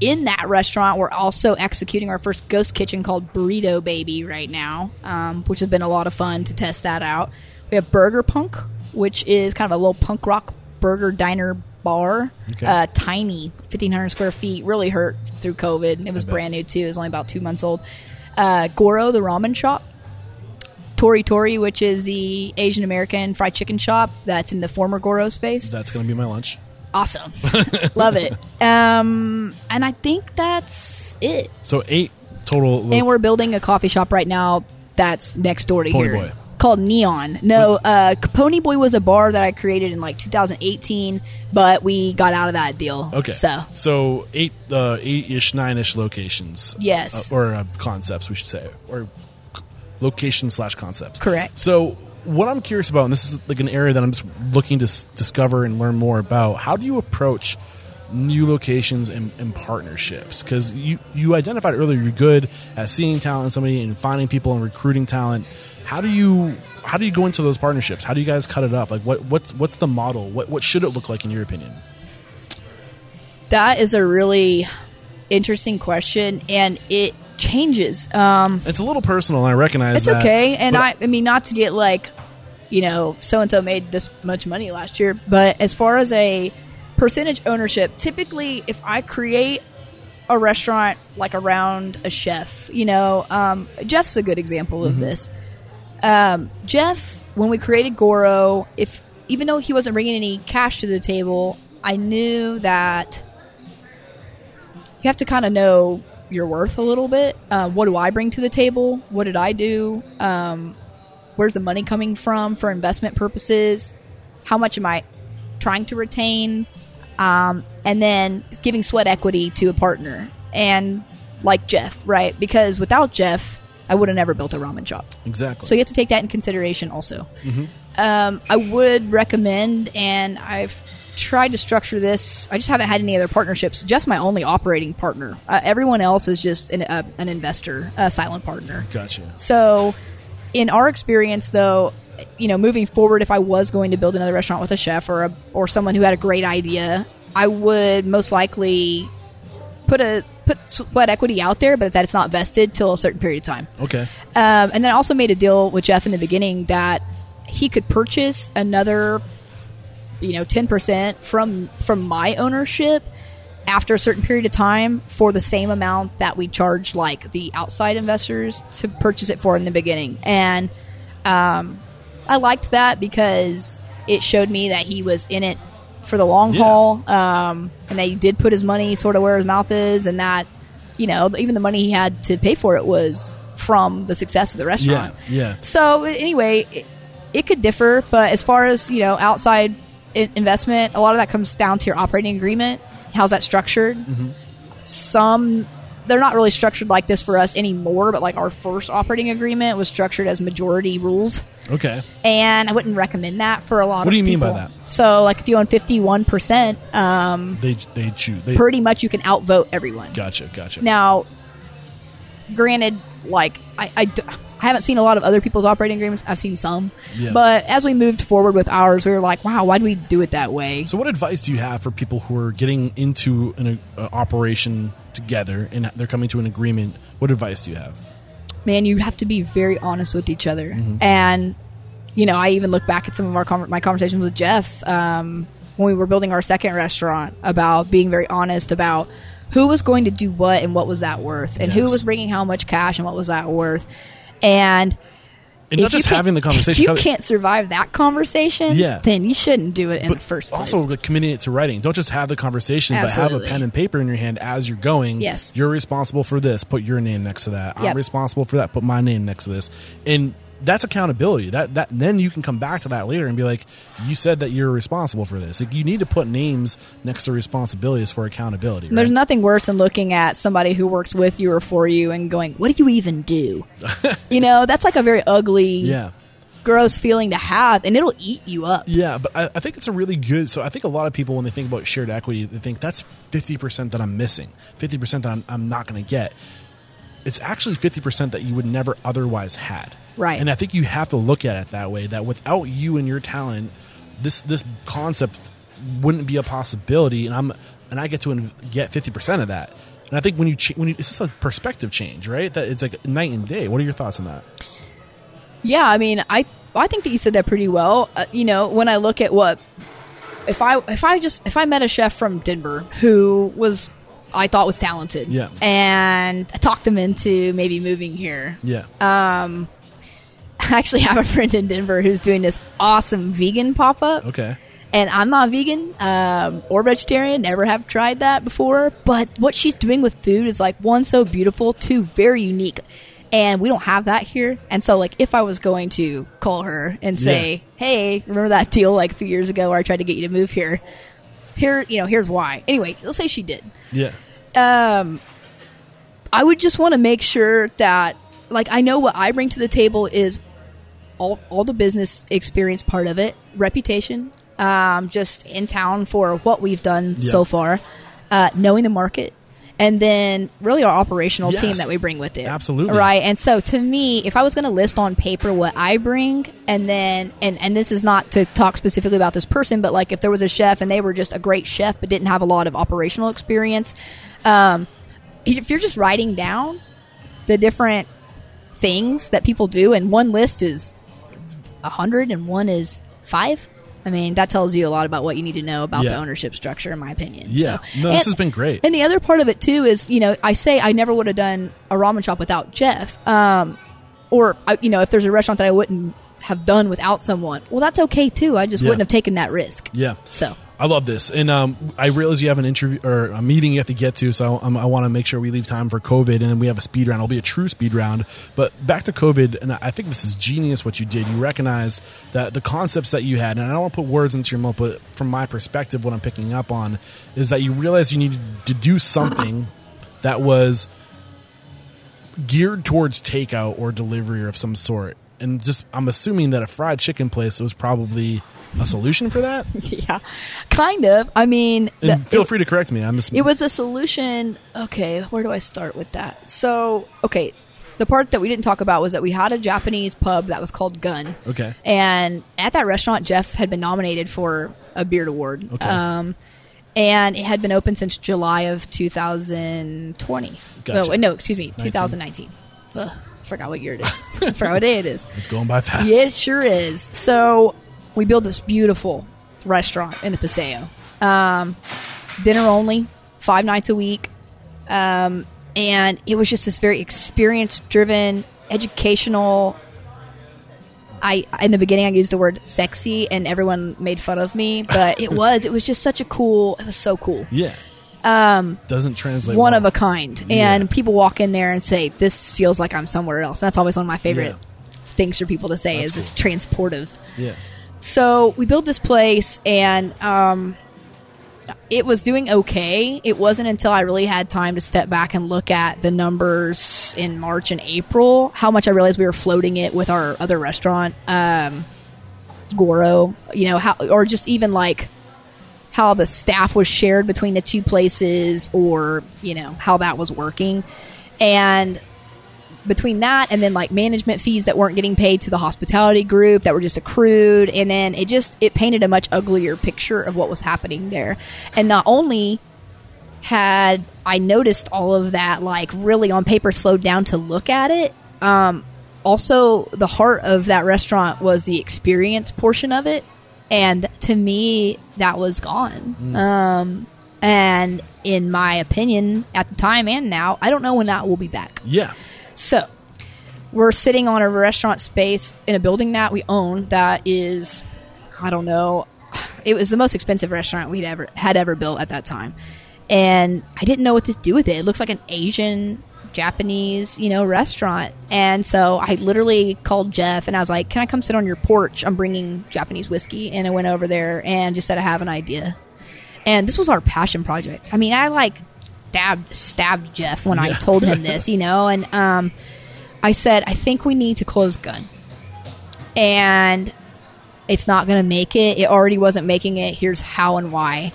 Speaker 2: in that restaurant we're also executing our first ghost kitchen called Burrito Baby right now, um, which has been a lot of fun to test that out. We have Burger Punk, which is kind of a little punk rock burger diner bar,
Speaker 1: Okay.
Speaker 2: uh, tiny, fifteen hundred square feet. Really hurt through COVID. It was brand new too. It was only about two months old. Uh, Goro, the ramen shop. Tori Tori, which is the Asian American fried chicken shop that's in the former Goro space.
Speaker 1: That's going to be my lunch.
Speaker 2: Awesome. Love it. Um, and I think that's it.
Speaker 1: So eight total. lo-
Speaker 2: And we're building a coffee shop right now that's next door to
Speaker 1: Pony
Speaker 2: here.
Speaker 1: Boy.
Speaker 2: Called Neon. No, uh, Pony Boy was a bar that I created in like 2018, but we got out of that deal.
Speaker 1: okay.
Speaker 2: So,
Speaker 1: so eight, uh, eight-ish, nine-ish locations.
Speaker 2: Yes.
Speaker 1: Uh, or uh, concepts, we should say, or location slash concepts.
Speaker 2: Correct.
Speaker 1: So what I'm curious about, and this is like an area that I'm just looking to s- discover and learn more about. How do you approach new locations and, and partnerships? Because you you identified earlier you're good at seeing talent in somebody and finding people and recruiting talent. How do you how do you go into those partnerships? How do you guys cut it up? Like what what's what's the model? What what should it look like in your opinion?
Speaker 2: that is a really interesting question, and it changes. Um,
Speaker 1: It's a little personal, I recognize
Speaker 2: It's
Speaker 1: that,
Speaker 2: okay, and I, I mean, not to get like, you know, so and so made this much money last year, but as far as a percentage ownership, typically, if I create a restaurant like around a chef, you know, um, Jeff's a good example of this. Um, Jeff, when we created Goro, if even though he wasn't bringing any cash to the table, I knew that you have to kind of know your worth a little bit. Uh, what do I bring to the table? What did I do? Um, where's the money coming from for investment purposes? How much am I trying to retain? Um, and then giving sweat equity to a partner. And like Jeff, right? Because without Jeff, I would have never built a ramen shop.
Speaker 1: exactly.
Speaker 2: So you have to take that in consideration also. Um, I would recommend, and I've tried to structure this. I just haven't had any other partnerships. Jeff's my only operating partner. Uh, everyone else is just an, uh, an investor, a silent partner.
Speaker 1: gotcha.
Speaker 2: So, in our experience, though, you know, moving forward, if I was going to build another restaurant with a chef or a, or someone who had a great idea, I would most likely put a put sweat equity out there, but that it's not vested till a certain period of time.
Speaker 1: Okay.
Speaker 2: Um, and then I also made a deal with Jeff in the beginning that he could purchase another, you know, ten percent from from my ownership after a certain period of time for the same amount that we charged like the outside investors to purchase it for in the beginning. And um, I liked that because it showed me that he was in it for the long
Speaker 1: Yeah.
Speaker 2: haul, um, and that he did put his money sort of where his mouth is, and that you know even the money he had to pay for it was from the success of the restaurant.
Speaker 1: Yeah.
Speaker 2: So anyway, it, it could differ, but as far as you know, outside investment, a lot of that comes down to your operating agreement. How's that structured? Some they're not really structured like this for us anymore, but like our first operating agreement was structured as majority rules,
Speaker 1: Okay.
Speaker 2: and I wouldn't recommend that for a lot.
Speaker 1: What
Speaker 2: of What
Speaker 1: do you mean by that?
Speaker 2: So, like if you own fifty one percent, um,
Speaker 1: They they choose. They,
Speaker 2: pretty much you can outvote everyone.
Speaker 1: gotcha. Gotcha.
Speaker 2: Now, granted, like I, I, I haven't seen a lot of other people's operating agreements. I've seen some,
Speaker 1: Yeah.
Speaker 2: but as we moved forward with ours, we were like, "Wow, why do we do it that way?"
Speaker 1: So, what advice do you have for people who are getting into an uh, operation together and they're coming to an agreement? What advice do you have?
Speaker 2: Man, you have to be very honest with each other, and you know, I even look back at some of our con- my conversations with Jeff um, when we were building our second restaurant about being very honest about who was going to do what and what was that worth, and who was bringing how much cash and what was that worth, and
Speaker 1: And not
Speaker 2: If you
Speaker 1: just having the conversation,
Speaker 2: If you can't survive that conversation,
Speaker 1: Yeah.
Speaker 2: then you shouldn't do it in the first place.
Speaker 1: Also, like, committing it to writing. Don't just have the conversation, but have a pen and paper in your hand as you're going.
Speaker 2: Yes.
Speaker 1: You're responsible for this. Put your name next to that. I'm responsible for that. Put my name next to this. And that's accountability. That that then you can come back to that later and be like, you said that you're responsible for this. Like, you need to put names next to responsibilities for accountability.
Speaker 2: There's nothing worse than looking at somebody who works with you or for you and going, "What do you even do?" you know, that's like a very ugly,
Speaker 1: Yeah.
Speaker 2: gross feeling to have, and it'll eat you up.
Speaker 1: Yeah, but I, I think it's a really good. So I think a lot of people, when they think about shared equity, they think that's fifty percent that I'm missing, fifty percent that I'm, I'm not going to get. It's actually fifty percent that you would never otherwise had.
Speaker 2: Right.
Speaker 1: And I think you have to look at it that way. That without you and your talent, this this concept wouldn't be a possibility. And I'm and I get to get fifty percent of that. And I think when you ch- when you, it's just a perspective change, right? That it's like night and day. What are your thoughts on that?
Speaker 2: Yeah, I mean, I I think that you said that pretty well. Uh, you know, when I look at what if I if I just if I met a chef from Denver who was I thought was talented,
Speaker 1: Yeah.
Speaker 2: and I talked them into maybe moving here.
Speaker 1: Yeah.
Speaker 2: I actually have a friend in Denver who's doing this awesome vegan pop up.
Speaker 1: okay.
Speaker 2: and I'm not vegan um, or vegetarian. Never have tried that before. But what she's doing with food is like one so beautiful, two very unique, and we don't have that here. And so, like, if I was going to call her and say,
Speaker 1: Yeah.
Speaker 2: "Hey, remember that deal like a few years ago where I tried to get you to move here?" Here, you know, here's why. Anyway, let's say she did
Speaker 1: Yeah.
Speaker 2: um, I would just want to make sure that, like, I know what I bring to the table is all all the business experience part of it, reputation, um, just in town for what we've done
Speaker 1: Yeah.
Speaker 2: so far, uh, knowing the market. And then, really, our operational team that we bring with it,
Speaker 1: Absolutely.
Speaker 2: right. And so, to me, if I was going to list on paper what I bring, and then, and and this is not to talk specifically about this person, but like if there was a chef and they were just a great chef but didn't have a lot of operational experience, um, if you're just writing down the different things that people do, and one list is a hundred and one is five. I mean, that tells you a lot about what you need to know about
Speaker 1: Yeah.
Speaker 2: the ownership structure, in my opinion.
Speaker 1: Yeah.
Speaker 2: So-
Speaker 1: No, this
Speaker 2: and-
Speaker 1: has been great.
Speaker 2: And the other part of it too is, you know, I say I never would have done a ramen shop without Jeff, um, or I- you know, if there's a restaurant that I wouldn't have done without someone, well, that's okay too. I just
Speaker 1: Yeah.
Speaker 2: wouldn't have taken that risk.
Speaker 1: Yeah.
Speaker 2: So
Speaker 1: I love this, and um, I realize you have an interview or a meeting you have to get to, so um, I want to make sure we leave time for COVID, and then we have a speed round. It'll be a true speed round. But back to COVID, and I think this is genius what you did. You recognize that the concepts that you had, and I don't want to put words into your mouth, but from my perspective, what I'm picking up on is that you realize you needed to do something that was geared towards takeout or delivery or of some sort. And just, I'm assuming that a fried chicken place was probably a solution for that.
Speaker 2: yeah, kind of. I mean, the-
Speaker 1: feel
Speaker 2: it-
Speaker 1: free to correct me. I'm just,
Speaker 2: It was a solution. Okay, where do I start with that? So, okay, the part that we didn't talk about was that we had a Japanese pub that was called Gun.
Speaker 1: Okay.
Speaker 2: And at that restaurant, Jeff had been nominated for a Beard Award.
Speaker 1: Okay.
Speaker 2: Um, and it had been open since July of 2020.
Speaker 1: Gotcha.
Speaker 2: No, no, excuse me, 2019. Ugh, forgot what year it is. forgot what day it is.
Speaker 1: it's going by fast.
Speaker 2: Yeah, it sure is. So we built this beautiful restaurant in the Paseo. Um, dinner only, five nights a week. Um, and it was just this very experience driven, educational. I in the beginning I used the word sexy and everyone made fun of me, but it was it was just such a cool. It was so cool
Speaker 1: Yeah. Um, doesn't translate.
Speaker 2: one
Speaker 1: well.
Speaker 2: of a kind. And
Speaker 1: Yeah.
Speaker 2: people walk in there and say, "This feels like I'm somewhere else." That's always one of my favorite
Speaker 1: Yeah.
Speaker 2: things for people to say
Speaker 1: That's
Speaker 2: is it's transportive.
Speaker 1: Yeah.
Speaker 2: So we built this place, and um, it was doing okay. It wasn't until I really had time to step back and look at the numbers in March and April how much I realized we were floating it with our other restaurant, um, Goro. You know how, or just even like how the staff was shared between the two places, or you know how that was working, and between that and then like management fees that weren't getting paid to the hospitality group that were just accrued. And then it just it painted a much uglier picture of what was happening there. And not only had i noticed all of that like really on paper slowed down to look at it um also the heart of that restaurant was the experience portion of it and to me that was gone um and in my opinion at the time and now i don't know when that will be back
Speaker 1: Yeah.
Speaker 2: so, we're sitting on a restaurant space in a building that we own that is, I don't know, it was the most expensive restaurant we'd ever had ever built at that time, and I didn't know what to do with it. It looks like an Asian Japanese, you know, restaurant. And so I literally called Jeff and I was like, "Can I come sit on your porch? I'm bringing Japanese whiskey." And I went over there and just said, "I have an idea." And this was our passion project. I mean, I like stabbed stabbed Jeff when I told him this, you know, and um, I said, "I think we need to close gun." And it's not going to make it. It already wasn't making it. Here's how and why.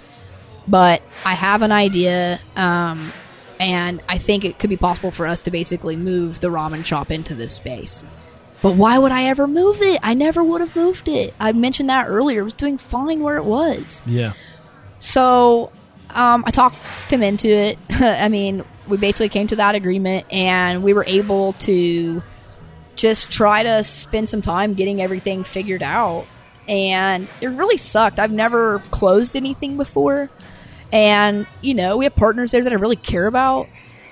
Speaker 2: But I have an idea. Um, and I think it could be possible for us to basically move the ramen shop into this space. But why would I ever move it? I never would have moved it. I mentioned that earlier. It was doing fine where it was.
Speaker 1: Yeah.
Speaker 2: So um, I talked him into it. I mean, we basically came to that agreement, and we were able to just try to spend some time getting everything figured out. And it really sucked. I've never closed anything before. And, you know, we have partners there that I really care about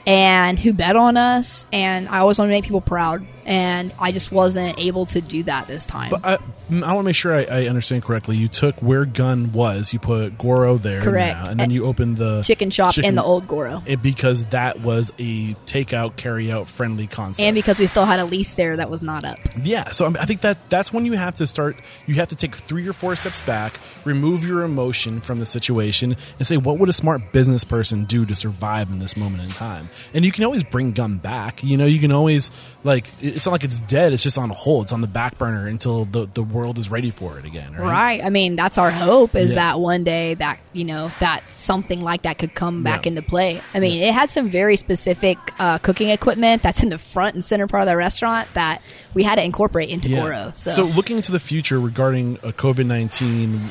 Speaker 2: and who bet on us. And I always want to make people proud. And I just wasn't able to do that this time.
Speaker 1: But I, mm, I want to make sure I, I understand correctly. You took where Gun was, you put Goro there,
Speaker 2: Correct.
Speaker 1: now, and then you opened the
Speaker 2: chicken shop
Speaker 1: chicken-
Speaker 2: in the old Goro.
Speaker 1: it, because that was a takeout, carry out friendly concept.
Speaker 2: And because we still had a lease there that was not up.
Speaker 1: Yeah, so I think that that's when you have to start. You have to take three or four steps back, remove your emotion from the situation, and say, what would a smart business person do to survive in this moment in time? And you can always bring Gun back. You know, you can always like. it- It's not like it's dead. It's just on hold. It's on the back burner until the the world is ready for it again. Right.
Speaker 2: Right. I mean, that's our hope is
Speaker 1: Yeah.
Speaker 2: that one day that, you know, that something like that could come back
Speaker 1: Yeah.
Speaker 2: into play. I mean, it had some very specific uh, cooking equipment that's in the front and center part of the restaurant that we had to incorporate into Goro. So,
Speaker 1: looking into the future regarding uh, COVID nineteen,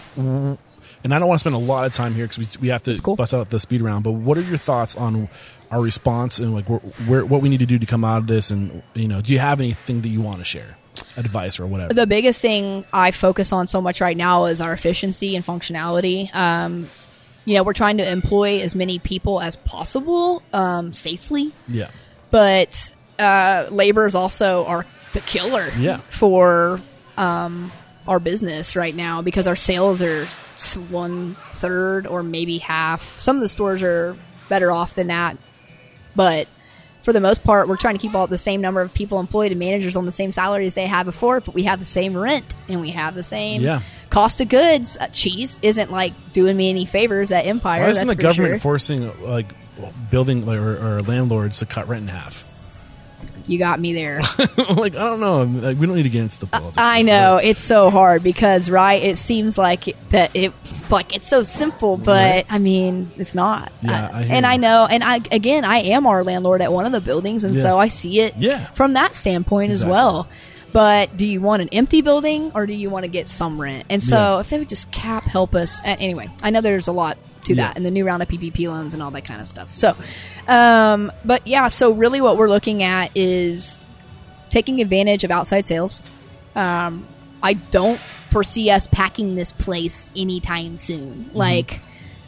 Speaker 1: and I don't want to spend a lot of time here because we, we have to
Speaker 2: cool.
Speaker 1: bust out the speed round. But what are your thoughts on our response and like where, where what we need to do to come out of this? And you know, do you have anything that you want to share, advice or whatever?
Speaker 2: the biggest thing I focus on so much right now is our efficiency and functionality. Um, you know, we're trying to employ as many people as possible um, safely.
Speaker 1: yeah,
Speaker 2: but uh, labor is also our the killer
Speaker 1: Yeah.
Speaker 2: for um, our business right now because our sales are one third or maybe half. Some of the stores are better off than that, but for the most part, we're trying to keep all the same number of people employed and managers on the same salaries they had before, but we have the same rent and we have the same
Speaker 1: Yeah.
Speaker 2: cost of goods. Uh, cheese isn't like doing me any favors at Empire.
Speaker 1: why isn't
Speaker 2: that's
Speaker 1: the government
Speaker 2: sure.
Speaker 1: forcing like building or, or landlords to cut rent in half?
Speaker 2: You got me there.
Speaker 1: like I don't know. Like, we don't need to get into the politics.
Speaker 2: I know it's so hard because right, it seems like it, that it like it's so simple, but
Speaker 1: Right.
Speaker 2: I mean it's not.
Speaker 1: Yeah, I hear
Speaker 2: and
Speaker 1: you.
Speaker 2: I know, and I again, I am our landlord at one of the buildings, and
Speaker 1: Yeah.
Speaker 2: so I see it
Speaker 1: Yeah.
Speaker 2: from that standpoint
Speaker 1: Exactly.
Speaker 2: as well. But do you want an empty building or do you want to get some rent? And so
Speaker 1: Yeah.
Speaker 2: if they would just cap help us. Anyway, I know there's a lot to that and the new round of PPP loans and all that kind of stuff. So, um, but yeah, so really what we're looking at is taking advantage of outside sales. Um, I don't foresee us packing this place anytime soon.
Speaker 1: Mm-hmm.
Speaker 2: Like,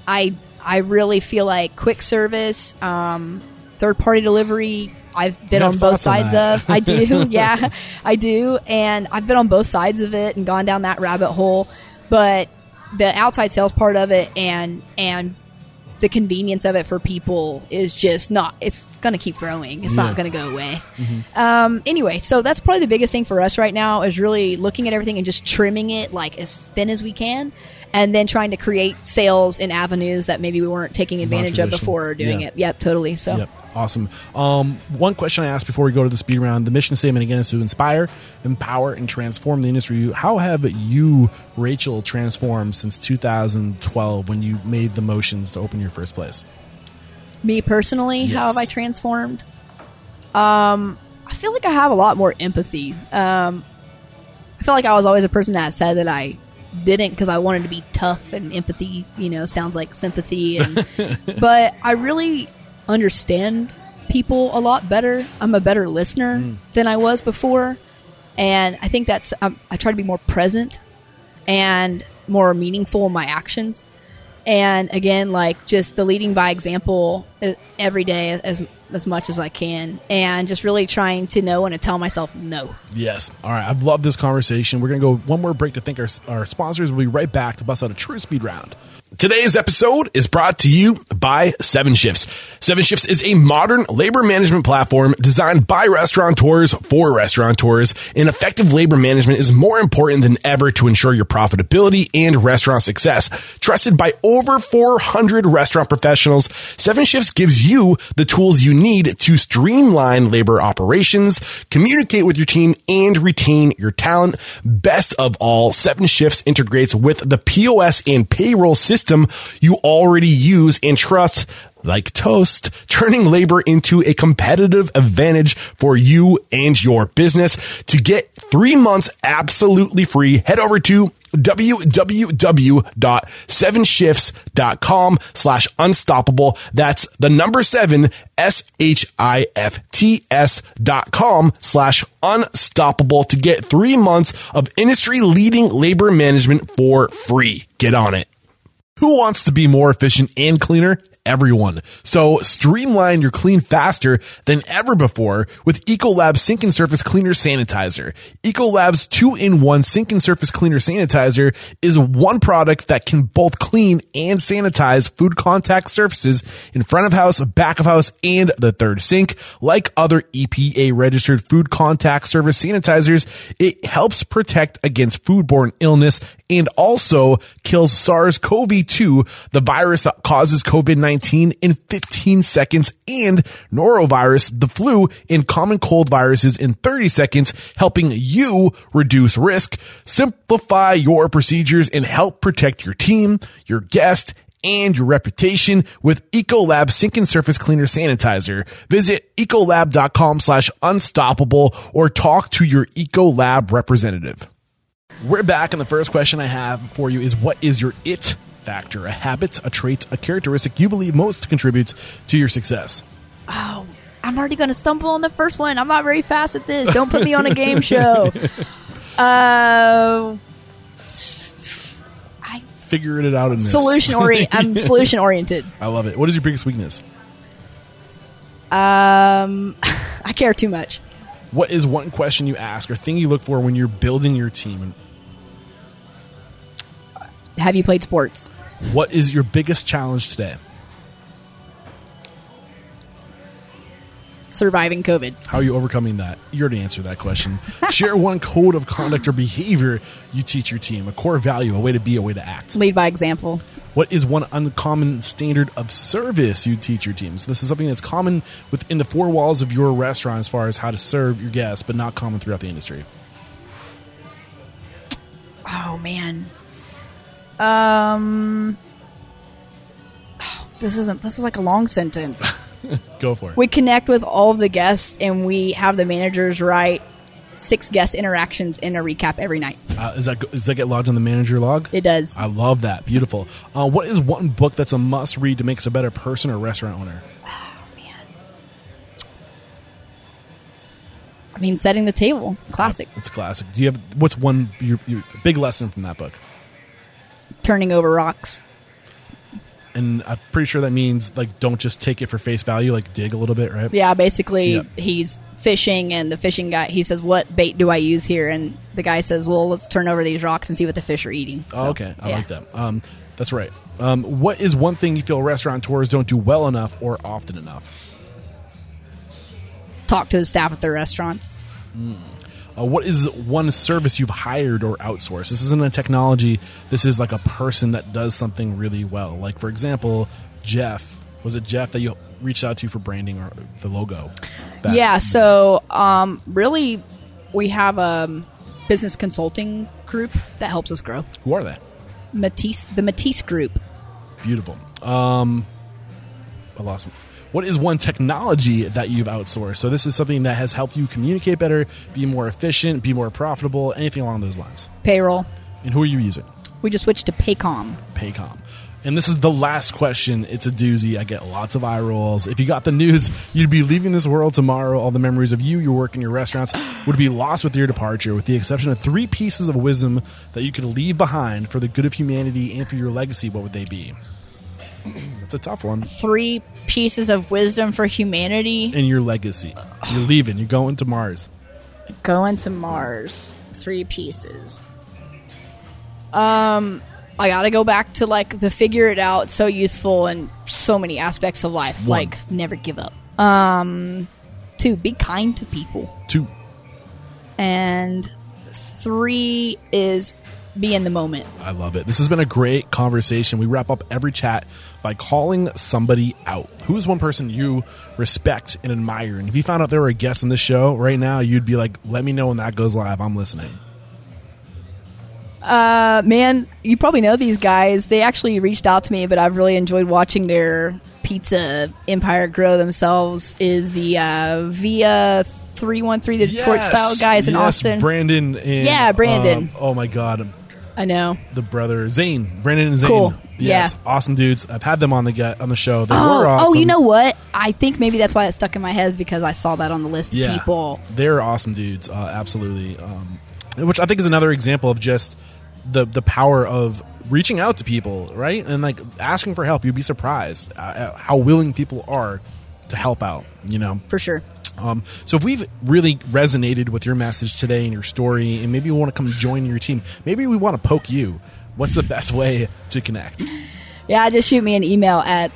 Speaker 2: I I really feel like quick service, um, third party delivery. I've been on both
Speaker 1: thoughts on
Speaker 2: sides of. I do, yeah, I do, and I've been on both sides of it and gone down that rabbit hole. But the outside sales part of it and and the convenience of it for people is just not it's going to keep growing. It's
Speaker 1: Yeah.
Speaker 2: not going to go away. Um, anyway so that's probably the biggest thing for us right now is really looking at everything and just trimming it like as thin as we can and then trying to create sales in avenues that maybe we weren't taking advantage of before or doing
Speaker 1: Yeah.
Speaker 2: it yep totally so
Speaker 1: Yep. Awesome. Um, one question I asked before we go to the speed round: the mission statement again is to inspire, empower, and transform the industry. How have you, Rachel, transformed since 2012 when you made the motions to open your first place?
Speaker 2: me personally how have i transformed um i feel like i have a lot more empathy um i feel like i was always a person that said that i didn't because i wanted to be tough and empathy you know sounds like sympathy and but i really understand people a lot better. I'm a better listener than i was before and i think that's um, i try to be more present and more meaningful in my actions. And again like just the leading by example uh, every day as as much as I can, and just really trying to know and to tell myself no.
Speaker 1: Yes. All right. I've loved this conversation. We're going to go one more break to thank our, our sponsors. We'll be right back to bust out a true speed round. Today's episode is brought to you by Seven Shifts. Seven Shifts is a modern labor management platform designed by restaurateurs for restaurateurs. And effective labor management is more important than ever to ensure your profitability and restaurant success. Trusted by over 400 restaurant professionals, Seven Shifts gives you the tools you need to streamline labor operations, communicate with your team, and retain your talent. Best of all, Seven Shifts integrates with the POS and payroll system you already use and trust like toast, turning labor into a competitive advantage for you and your business. To get three months absolutely free, head over to www.sevenshifts.com slash unstoppable. That's the number seven, S-H-I-F-T-S dot com slash unstoppable to get three months of industry leading labor management for free. Get on it. Who wants to be more efficient and cleaner? Everyone. So streamline your clean faster than ever before with Ecolab Sink and Surface Cleaner Sanitizer. Ecolab's two-in-one sink and surface cleaner sanitizer is one product that can both clean and sanitize food contact surfaces in front of house, back of house, and the third sink. Like other EPA registered food contact surface sanitizers, it helps protect against foodborne illness and also kills SARS-CoV-2, the virus that causes COVID-19 in 15 seconds and norovirus, the flu and common cold viruses in 30 seconds, helping you reduce risk, simplify your procedures and help protect your team, your guest, and your reputation with Ecolab Sink and Surface Cleaner Sanitizer. Visit ecolab.com slash unstoppable or talk to your Ecolab representative. We're back, and the first question I have for you is what is your it factor? A habit, a trait, a characteristic you believe most contributes to your success?
Speaker 2: Oh, I'm already going to stumble on the first one. I'm not very fast at this. Don't put me on a game show. Uh, I
Speaker 1: Figuring it out in this.
Speaker 2: solution ori- I'm solution oriented.
Speaker 1: I love it. What is your biggest weakness?
Speaker 2: Um, I care too much.
Speaker 1: What is one question you ask or thing you look for when you're building your team?
Speaker 2: Have you played sports?
Speaker 1: What is your biggest challenge today?
Speaker 2: Surviving COVID.
Speaker 1: How are you overcoming that? You already answered that question. Share one code of conduct or behavior you teach your team, a core value, a way to be, a way to act.
Speaker 2: Lead by example.
Speaker 1: What is one uncommon standard of service you teach your teams? This is something that's common within the four walls of your restaurant as far as how to serve your guests, but not common throughout the industry.
Speaker 2: Oh man. Um. This isn't. This is like a long sentence.
Speaker 1: Go for it.
Speaker 2: we connect with all of the guests, and we have the managers write six guest interactions in a recap every night.
Speaker 1: Uh, is that does that get logged in the manager log?
Speaker 2: It does.
Speaker 1: I love that. Beautiful. Uh, what is one book that's a must read to make us a better person or restaurant owner? Oh, man.
Speaker 2: I mean, setting the table, classic.
Speaker 1: It's classic. Do you have what's one your, your big lesson from that book?
Speaker 2: Turning over rocks.
Speaker 1: And I'm pretty sure that means like don't just take it for face value. Like dig a little bit, right?
Speaker 2: Yeah, basically,
Speaker 1: Yep.
Speaker 2: he's fishing, and the fishing guy he says, "What bait do I use here?" And the guy says, "Well, let's turn over these rocks and see what the fish are eating."
Speaker 1: Oh, okay, I
Speaker 2: yeah.
Speaker 1: like that. Um, that's right. Um, what is one thing you feel restaurateurs don't do well enough or often enough?
Speaker 2: Talk to the staff at their restaurants.
Speaker 1: Uh, what is one service you've hired or outsourced? This isn't a technology. This is like a person that does something really well. Like for example, Jeff. Was it Jeff that you reached out to for branding or the logo?
Speaker 2: Yeah, so um, really, we have a business consulting group that helps us grow.
Speaker 1: Who are they?
Speaker 2: Matisse, the Matisse Group.
Speaker 1: Beautiful. Um, I lost. What is one technology that you've outsourced? So this is something that has helped you communicate better, be more efficient, be more profitable, anything along those lines.
Speaker 2: Payroll.
Speaker 1: And who are you using?
Speaker 2: We just switched to Paycom.
Speaker 1: Paycom. And this is the last question. It's a doozy. I get lots of eye rolls. If you got the news, you'd be leaving this world tomorrow. All the memories of you, your work, and your restaurants would be lost with your departure, with the exception of three pieces of wisdom that you could leave behind for the good of humanity and for your legacy. What would they be? It's a tough one.
Speaker 2: Three pieces of wisdom for humanity.
Speaker 1: And your legacy. You're leaving. You're going to Mars.
Speaker 2: Going to Mars. Three pieces. Um, I gotta go back to like the figure it out. So useful in so many aspects of life.
Speaker 1: One.
Speaker 2: Like never give up. Um, two, be kind to people.
Speaker 1: Two.
Speaker 2: And three is be in the moment.
Speaker 1: I love it. This has been a great conversation. We wrap up every chat by calling somebody out. Who is one person you respect and admire? And if you found out there were a guest on this show right now, you'd be like, let me know when that goes live. I'm listening.
Speaker 2: Uh, man, you probably know these guys. They actually reached out to me, but I've really enjoyed watching their pizza empire grow themselves. Is the uh, Via three one three the Detroit style guys in
Speaker 1: yes,
Speaker 2: Austin?
Speaker 1: Brandon and
Speaker 2: Yeah, Brandon.
Speaker 1: um, oh my god,
Speaker 2: I know.
Speaker 1: the brother Zane, Brandon and Zane.
Speaker 2: Cool.
Speaker 1: Yes,
Speaker 2: Yeah.
Speaker 1: awesome dudes. I've had them on the get on the show. They
Speaker 2: Oh,
Speaker 1: were awesome.
Speaker 2: oh, you know what? I think maybe that's why it stuck in my head because I saw that on the list of people.
Speaker 1: they're awesome dudes. Uh, absolutely, um, which I think is another example of just the the power of reaching out to people, right, and like asking for help. You'd be surprised uh, at how willing people are to help out. You know,
Speaker 2: For sure.
Speaker 1: Um, so if we've really resonated with your message today and your story, and maybe we want to come join your team, maybe we want to poke you. What's the best way to connect?
Speaker 2: Yeah, just shoot me an email at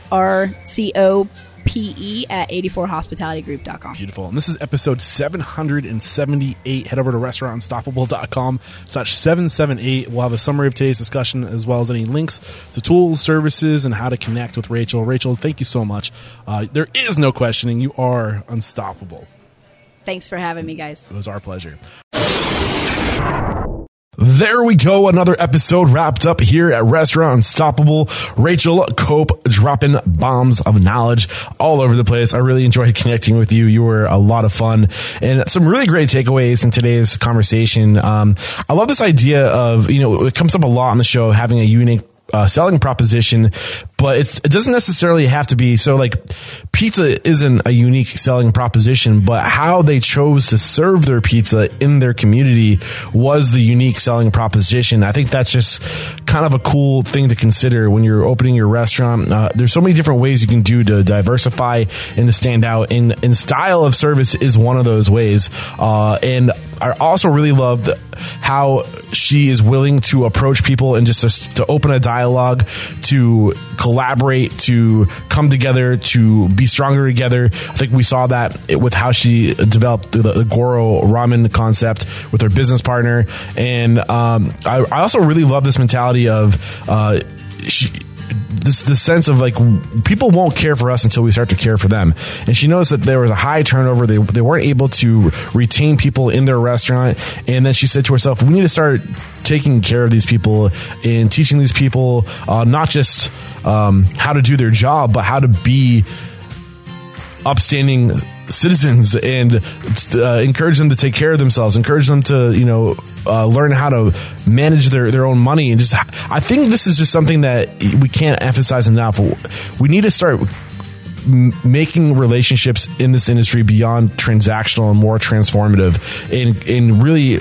Speaker 2: rcope at 84hospitalitygroup.com.
Speaker 1: Beautiful. And this is episode 778. Head over to restaurantunstoppable.com slash 778. We'll have a summary of today's discussion as well as any links to tools, services, and how to connect with Rachel. Rachel, thank you so much. Uh, there is no questioning. You are unstoppable.
Speaker 2: Thanks for having me, guys.
Speaker 1: It was our pleasure. There we go. Another episode wrapped up here at Restaurant Unstoppable. Rachel Cope dropping bombs of knowledge all over the place. I really enjoyed connecting with you. You were a lot of fun and some really great takeaways in today's conversation. Um, I love this idea of, you know, it comes up a lot on the show, having a unique uh, selling proposition, but it doesn't necessarily have to be. So like pizza isn't a unique selling proposition, but how they chose to serve their pizza in their community was the unique selling proposition. I think that's just kind of a cool thing to consider when you're opening your restaurant. Uh, there's so many different ways you can do to diversify and to stand out and, and style of service is one of those ways. Uh, and I also really love the, how she is willing to approach people and just to, to open a dialogue, to collaborate, to come together, to be stronger together. I think we saw that with how she developed the, the Goro ramen concept with her business partner. And um, I, I also really love this mentality of uh, she this this sense of like people won't care for us until we start to care for them. And she knows that there was a high turnover. They they weren't able to retain people in their restaurant. And then she said to herself, "We need to start taking care of these people and teaching these people uh, not just um, how to do their job, but how to be upstanding." Citizens and uh, encourage them to take care of themselves encourage them to you know uh, learn how to manage their, their own money and just i think this is just something that we can't emphasize enough we need to start making relationships in this industry beyond transactional and more transformative and, and really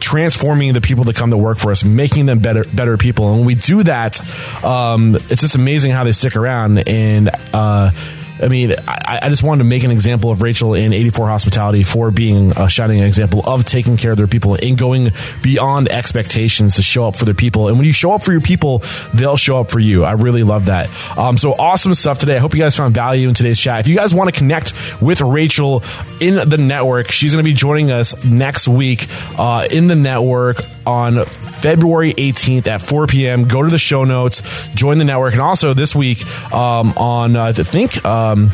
Speaker 1: transforming the people that come to work for us, making them better better people. And when we do that, um, it's just amazing how they stick around. And uh, I mean, I, I just wanted to make an example of Rachel in 84 Hospitality for being a shining example of taking care of their people and going beyond expectations to show up for their people. And when you show up for your people, they'll show up for you. I really love that. Um, so awesome stuff today. I hope you guys found value in today's chat. If you guys want to connect with Rachel in the network, she's going to be joining us next week uh, in the network on February 18th at 4 p.m. Go to the show notes, join the network, and also this week um, on uh, I think. Um,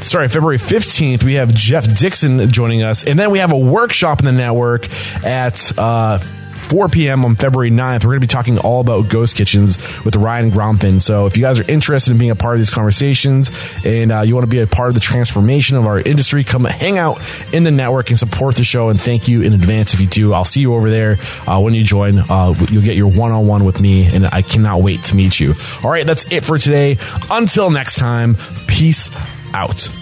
Speaker 1: sorry, February 15th, we have Jeff Dixon joining us. And then we have a workshop in the network at uh, 4 p.m. on February 9th. We're going to be talking all about ghost kitchens with Ryan Gromfin. So if you guys are interested in being a part of these conversations and uh, you want to be a part of the transformation of our industry, come hang out in the network and support the show. And thank you in advance if you do. I'll see you over there uh, when you join. Uh, you'll get your one on one with me, and I cannot wait to meet you. All right, that's it for today. Until next time, peace out.